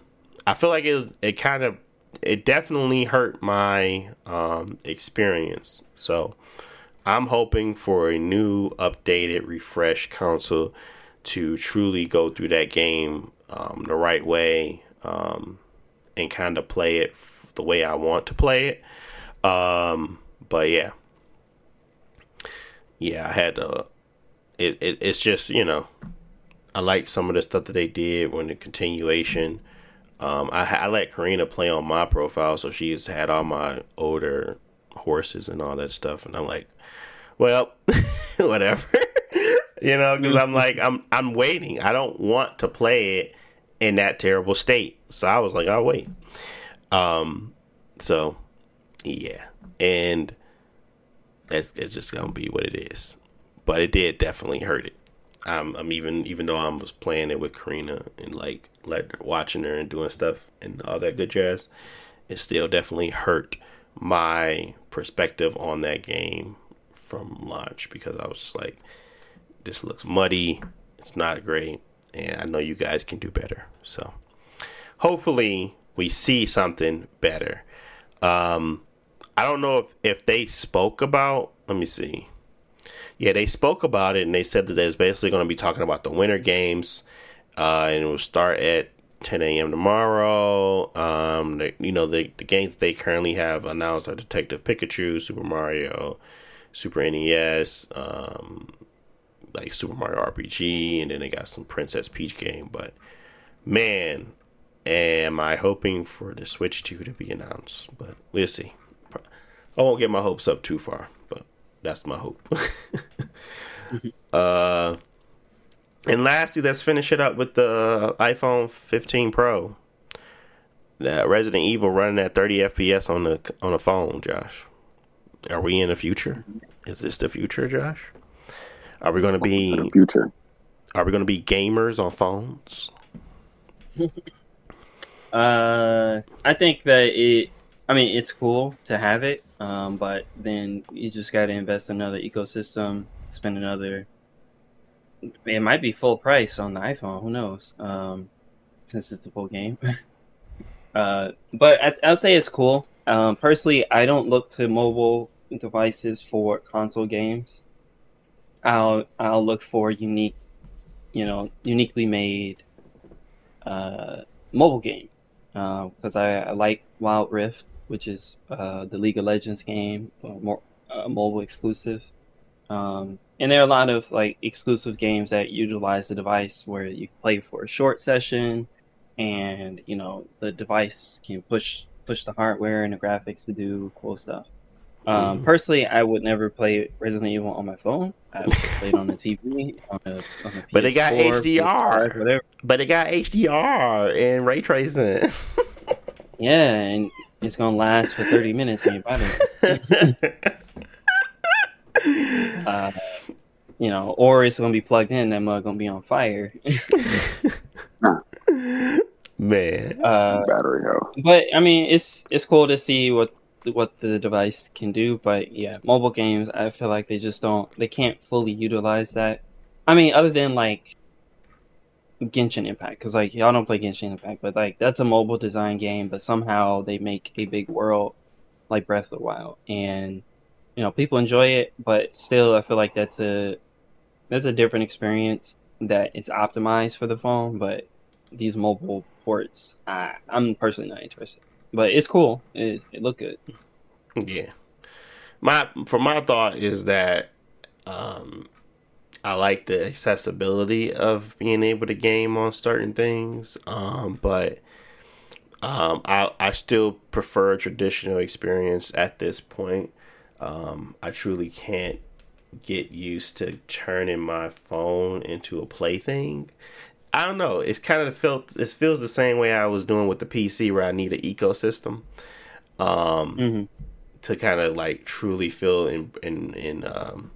i feel like it was it kind of it definitely hurt my um experience. So i'm hoping for a new updated refreshed console to truly go through that game um, the right way um, and kind of play it f- the way i want to play it um, but yeah yeah, I had to. It, it it's just you know, I like some of the stuff that they did when the continuation. Um, I I let Karina play on my profile, so she's had all my older horses and all that stuff, and I'm like, well, whatever, you know, because I'm like I'm I'm waiting. I don't want to play it in that terrible state, so I was like, I'll wait. Um, so yeah, and it's, it's just gonna be what it is. But it did definitely hurt it. I'm, I'm even even though I was playing it with Karina and like like watching her and doing stuff and all that good jazz, it still definitely hurt my perspective on that game from launch because I was just like, this looks muddy. It's not great, and I know you guys can do better. So hopefully we see something better. Um, I don't know if if they spoke about. Let me see. Yeah, they spoke about it and they said that it's basically going to be talking about the winter games, uh, and it will start at 10 a.m. tomorrow. Um, they, you know the the games they currently have announced are Detective Pikachu, Super Mario, Super NES, um, like Super Mario RPG, and then they got some Princess Peach game. But man, am I hoping for the Switch 2 to be announced? But we'll see. I won't get my hopes up too far, but that's my hope. uh, and lastly, let's finish it up with the iPhone 15 Pro. The Resident Evil running at 30 FPS on the on the phone, Josh. Are we in the future? Is this the future, Josh? Are we going to be future? Are we going to be gamers on phones? uh, I think that it. I mean, it's cool to have it, um, but then you just got to invest in another ecosystem, spend another. It might be full price on the iPhone. Who knows? Um, since it's a full game. uh, but I, I'll say it's cool. Um, personally, I don't look to mobile devices for console games. I'll I'll look for unique, you know, uniquely made uh, mobile game because uh, I, I, like Wild Rift, which is uh, the League of Legends game, uh, more uh, mobile exclusive. Um, and there are a lot of like exclusive games that utilize the device where you play for a short session, and you know the device can push push the hardware and the graphics to do cool stuff. Um, mm. Personally, I would never play Resident Evil on my phone. I would play it on the TV. On a, on a but they got HDR. whatever. But they got HDR and ray tracing. yeah, and it's gonna last for thirty minutes in your body. Uh, you know, or it's gonna be plugged in. That mug gonna be on fire. Man, uh, battery go. But I mean, it's it's cool to see what what the device can do. But yeah, mobile games, I feel like they just don't, they can't fully utilize that. I mean, other than like Genshin Impact, because like y'all don't play Genshin Impact, but like that's a mobile design game, but somehow they make a big world like Breath of the Wild, and you know people enjoy it, but still, I feel like that's a that's a different experience that is optimized for the phone. But these mobile ports, I, I'm personally not interested but it's cool. It it looked good. Yeah, my for my thought is that um, I like the accessibility of being able to game on certain things, um, but um, I I still prefer a traditional experience at this point. Um, I truly can't get used to turning my phone into a plaything I don't know. It's kind of felt. It feels the same way I was doing with the PC, where I need an ecosystem, um, mm-hmm. to kind of like truly feel in in, in um,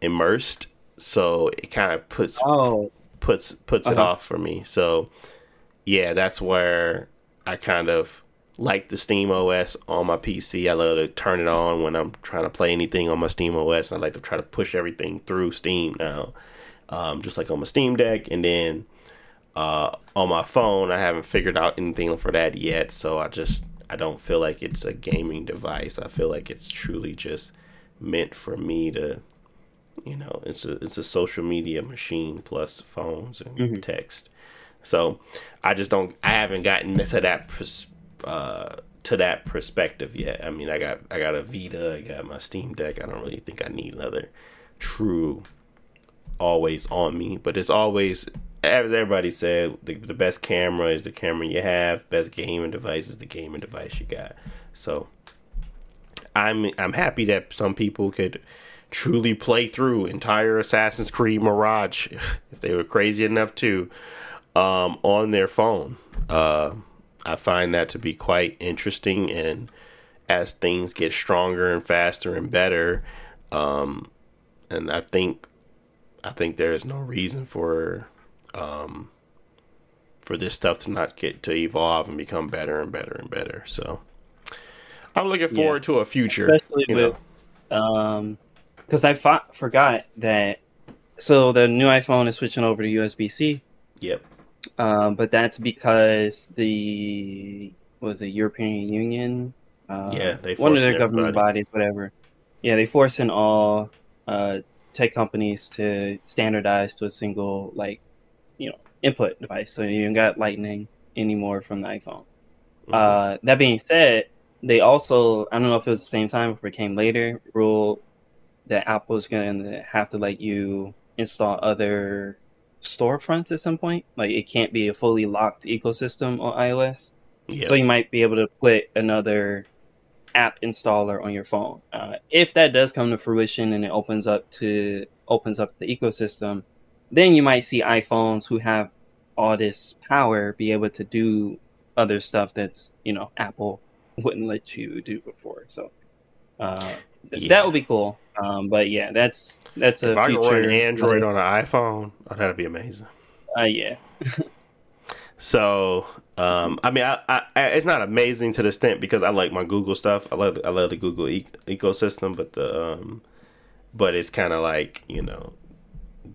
immersed. So it kind of puts oh. puts puts uh-huh. it off for me. So yeah, that's where I kind of like the Steam OS on my PC. I love to turn it on when I'm trying to play anything on my Steam OS. I like to try to push everything through Steam now um, just like on my Steam Deck. And then uh, on my phone, I haven't figured out anything for that yet. So I just I don't feel like it's a gaming device. I feel like it's truly just meant for me to, you know, it's a it's a social media machine plus phones and mm-hmm. text. So I just don't. I haven't gotten to that. Pers- uh, to that perspective yet. I mean, I got I got a Vita, I got my Steam Deck. I don't really think I need another true always on me, but it's always as everybody said, the, the best camera is the camera you have. Best gaming device is the gaming device you got. So I'm I'm happy that some people could truly play through entire Assassin's Creed Mirage if they were crazy enough to um, on their phone. Uh, I find that to be quite interesting, and as things get stronger and faster and better, um, and I think I think there is no reason for um, for this stuff to not get to evolve and become better and better and better. So I'm looking forward yeah. to a future, especially with um, because I fought, forgot that. So the new iPhone is switching over to USB C. Yep. Um, but that's because the was the European Union. Uh, yeah, they one of their government bodies, whatever. Yeah, they force in all uh, tech companies to standardize to a single like you know input device. So you don't got Lightning anymore from the iPhone. Mm-hmm. Uh, that being said, they also I don't know if it was the same time or it came later rule that Apple's going to have to let you install other storefronts at some point. Like it can't be a fully locked ecosystem on iOS. Yep. So you might be able to put another app installer on your phone. Uh, if that does come to fruition and it opens up to opens up the ecosystem, then you might see iPhones who have all this power be able to do other stuff that's you know Apple wouldn't let you do before. So uh, yeah. that would be cool. Um, but yeah, that's that's if a I could run Android on an iPhone, oh, that'd be amazing. Uh, yeah. so, um, I mean, I, I, it's not amazing to the extent because I like my Google stuff. I love I love the Google e- ecosystem, but the um, but it's kind of like you know,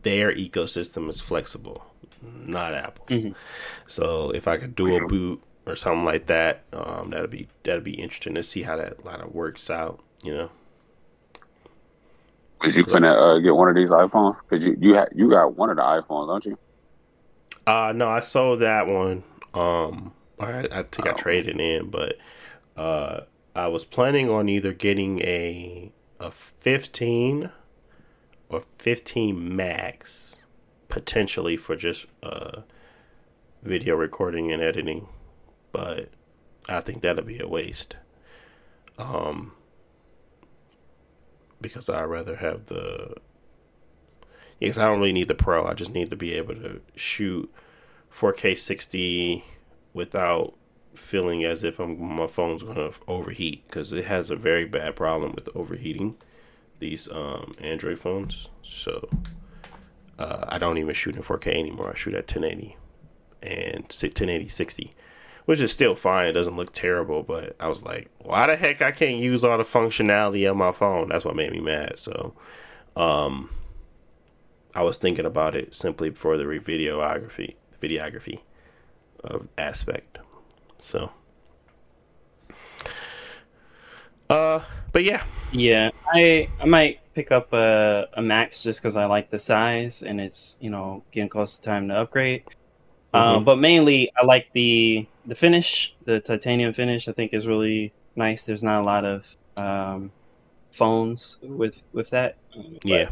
their ecosystem is flexible, not Apple's. Mm-hmm. So if I could dual boot or something like that, um, that'd be that'd be interesting to see how that kind of works out. You know. Is you finna uh, get one of these iPhones? Cause you you ha- you got one of the iPhones, don't you? Uh no, I sold that one. Um, I, I think oh. I traded in, but uh, I was planning on either getting a a fifteen or fifteen max, potentially for just uh video recording and editing, but I think that'll be a waste. Um, because I'd rather have the. Because I don't really need the Pro. I just need to be able to shoot 4K 60 without feeling as if I'm, my phone's gonna overheat because it has a very bad problem with overheating these um, Android phones. So uh, I don't even shoot in 4K anymore. I shoot at 1080 and 1080 60 which is still fine. It doesn't look terrible, but I was like, why the heck I can't use all the functionality of my phone? That's what made me mad. So, um, I was thinking about it simply for the videography, videography of aspect. So, uh, but yeah, yeah, I I might pick up a, a max just because I like the size and it's you know getting close to time to upgrade. Mm-hmm. Um, but mainly, I like the the finish, the titanium finish. I think is really nice. There's not a lot of um, phones with with that. Um, yeah.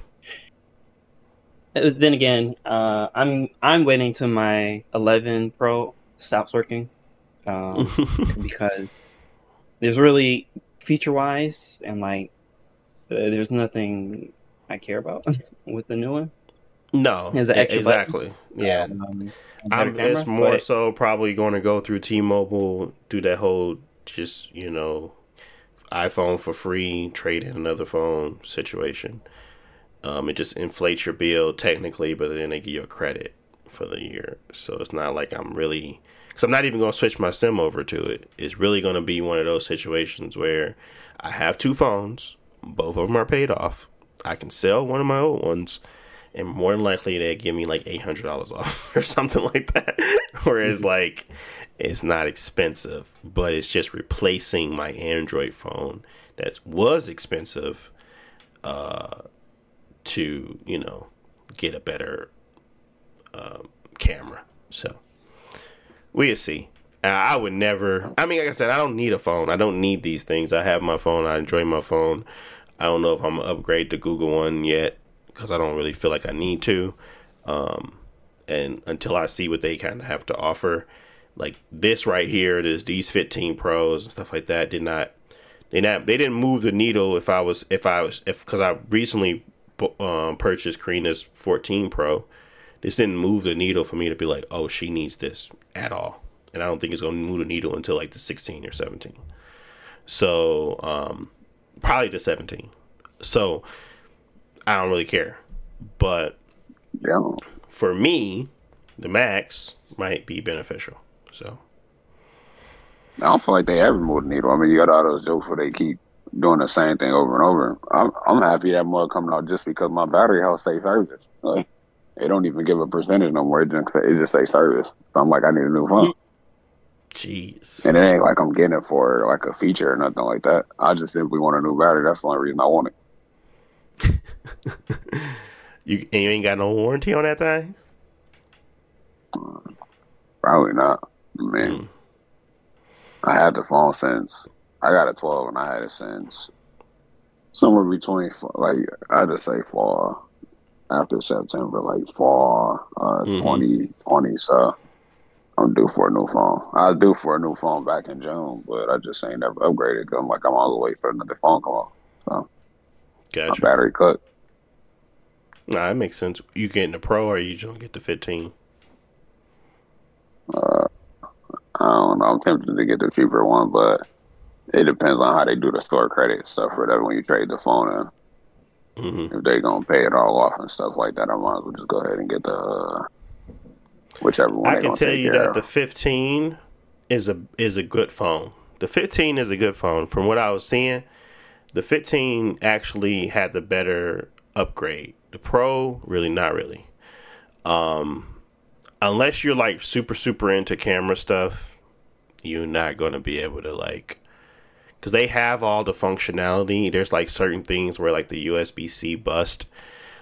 Uh, then again, uh, I'm I'm waiting till my 11 Pro stops working um, because there's really feature wise and like uh, there's nothing I care about with the new one. No, exactly. Button. Yeah. Um, I'm, camera, it's more but... so probably going to go through T-Mobile, do that whole just you know iPhone for free, trade in another phone situation. Um, it just inflates your bill technically, but then they give you a credit for the year. So it's not like I'm really because I'm not even going to switch my SIM over to it. It's really going to be one of those situations where I have two phones, both of them are paid off. I can sell one of my old ones and more than likely they give me like eight hundred dollars off or something like that. Whereas mm-hmm. like it's not expensive, but it's just replacing my Android phone that was expensive uh, to you know get a better uh, camera. So we'll see. I would never. I mean, like I said, I don't need a phone. I don't need these things. I have my phone. I enjoy my phone. I don't know if I'm gonna upgrade to Google One yet because I don't really feel like I need to. Um, and until I see what they kind of have to offer, like this right here, this these 15 Pros and stuff like that, did not they not they didn't move the needle. If I was if I was if because I recently um, purchased Karina's 14 Pro, this didn't move the needle for me to be like, oh, she needs this at all. And I don't think it's going to move the needle until like the 16 or 17. So um, probably the 17. So I don't really care. But Yeah. For me, the max might be beneficial. So I don't feel like they ever moved the needle. I mean, you got all those jokes where they keep doing the same thing over and over. I'm I'm happy that more coming out just because my battery health stays service. Like, they don't even give a percentage no more. It just it just stays service. So I'm like, I need a new phone. jeez. And it ain't like I'm getting it for like a feature or nothing like that. I just simply want a new battery. That's the only reason I want it. You and you ain't got no warranty on that thing? Probably not. I mean, I had the phone since I got a 12 and I had it since somewhere between like I just say fall after September, like fall uh, Mhm. 2020. So I'm due for a new phone. I was due for a new phone back in June, but I just ain't never upgraded. Cause I'm like I'm all the way for another phone call. on. So my battery cut. Nah, that makes sense. You getting the pro or you just gonna get the fifteen? Uh, I don't know. I'm tempted to get the cheaper one, but it depends on how they do the store credit stuff for that when you trade the phone in. hmm If they gonna pay it all off and stuff like that, I might as well just go ahead and get the uh, whichever one. I can tell you that of. the 15 is a is a good phone. The 15 is a good phone. From what I was seeing, the 15 actually had the better upgrade. The Pro, really not really. Um, unless you're like super super into camera stuff, you're not gonna be able to like because they have all the functionality. There's like certain things where like the USB C bust,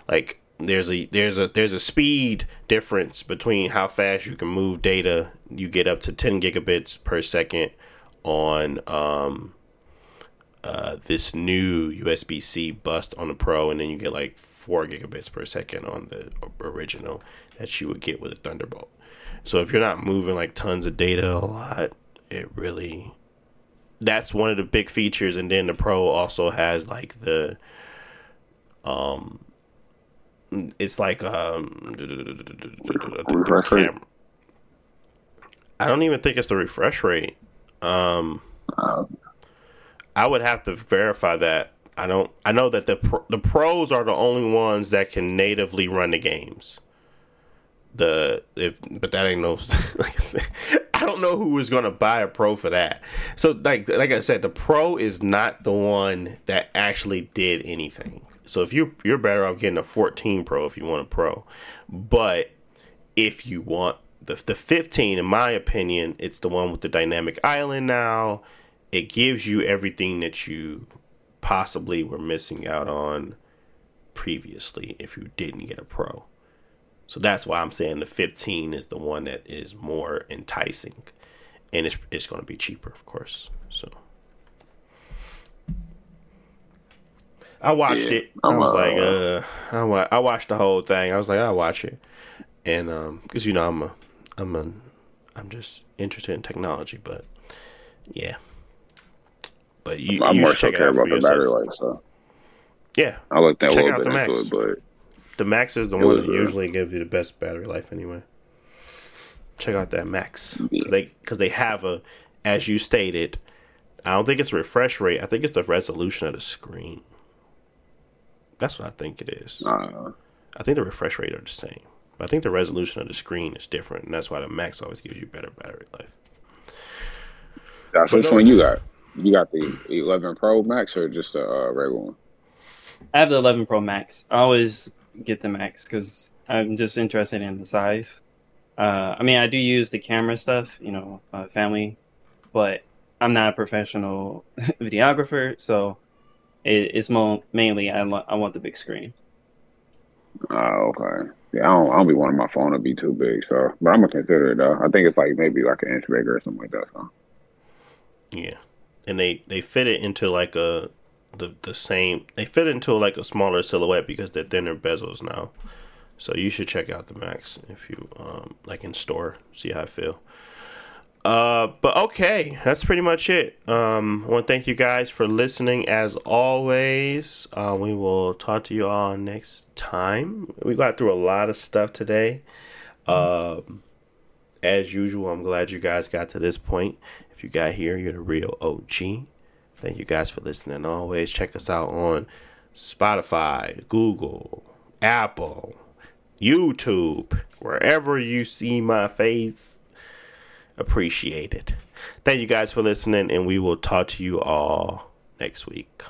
like there's a there's a there's a speed difference between how fast you can move data. You get up to 10 gigabits per second on um uh this new USB C bust on the Pro, and then you get like four gigabits per second on the original that you would get with a Thunderbolt. So if you're not moving like tons of data a lot, it really that's one of the big features and then the pro also has like the um it's like um Refresh rate? I don't even think it's the refresh rate. Um Uh, I would have to verify that. I don't. I know that the pro, the pros are the only ones that can natively run the games. The if but that ain't no. Like I said, I don't know who is gonna buy a pro for that. So like like I said, the pro is not the one that actually did anything. So if you you're better off getting a 14 Pro if you want a pro, but if you want the the 15, in my opinion, it's the one with the dynamic island now. It gives you everything that you possibly were missing out on previously if you didn't get a pro. So that's why I'm saying the 15 is the one that is more enticing, and it's it's going to be cheaper, of course. So I watched Yeah, it. I I'm, was uh, like, uh, I, wa- I watched the whole thing. I was like, I'll watch it, and um, because you know I'm a, I'm a, I'm just interested in technology, but yeah. But you, I'm you more should so care about the yourself. battery life. So Yeah, I looked at a Check little out bit the into Max. it, but the Max is the one that usually gives you the best battery life anyway. Check out that Max Yeah. because they because they have a, as you stated, I don't think it's refresh rate. I think it's the resolution of the screen. That's what I think it is. uh, I think the refresh rate are the same, but I think the resolution of the screen is different, and that's why the Max always gives you better battery life. that's But which no- one you got? You got the 11 Pro Max or just a uh, regular one? I have the 11 Pro Max. I always get the Max because I'm just interested in the size. Uh, I mean, I do use the camera stuff, you know, uh, family, but I'm not a professional videographer, so it, it's mo- mainly I, lo- I want the big screen. Oh, okay. Yeah, I don't, I don't be wanting my phone to be too big, so but I'm gonna consider it though. I think it's like maybe like an inch bigger or something like that. So. Yeah, and they they fit it into like a the the same. They fit into like a smaller silhouette because they're thinner bezels now. So you should check out the Max if you um like in store, see how I feel. Uh, but okay, that's pretty much it. Um, I want to thank you guys for listening as always. Uh, we will talk to you all next time. We got through a lot of stuff today. Um, as usual, I'm glad you guys got to this point. You got here, you're the real OG. Thank you guys for listening. Always check us out on Spotify, Google, Apple, YouTube, wherever you see my face. Appreciate it. Thank you guys for listening, and we will talk to you all next week.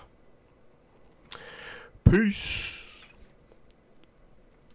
Peace.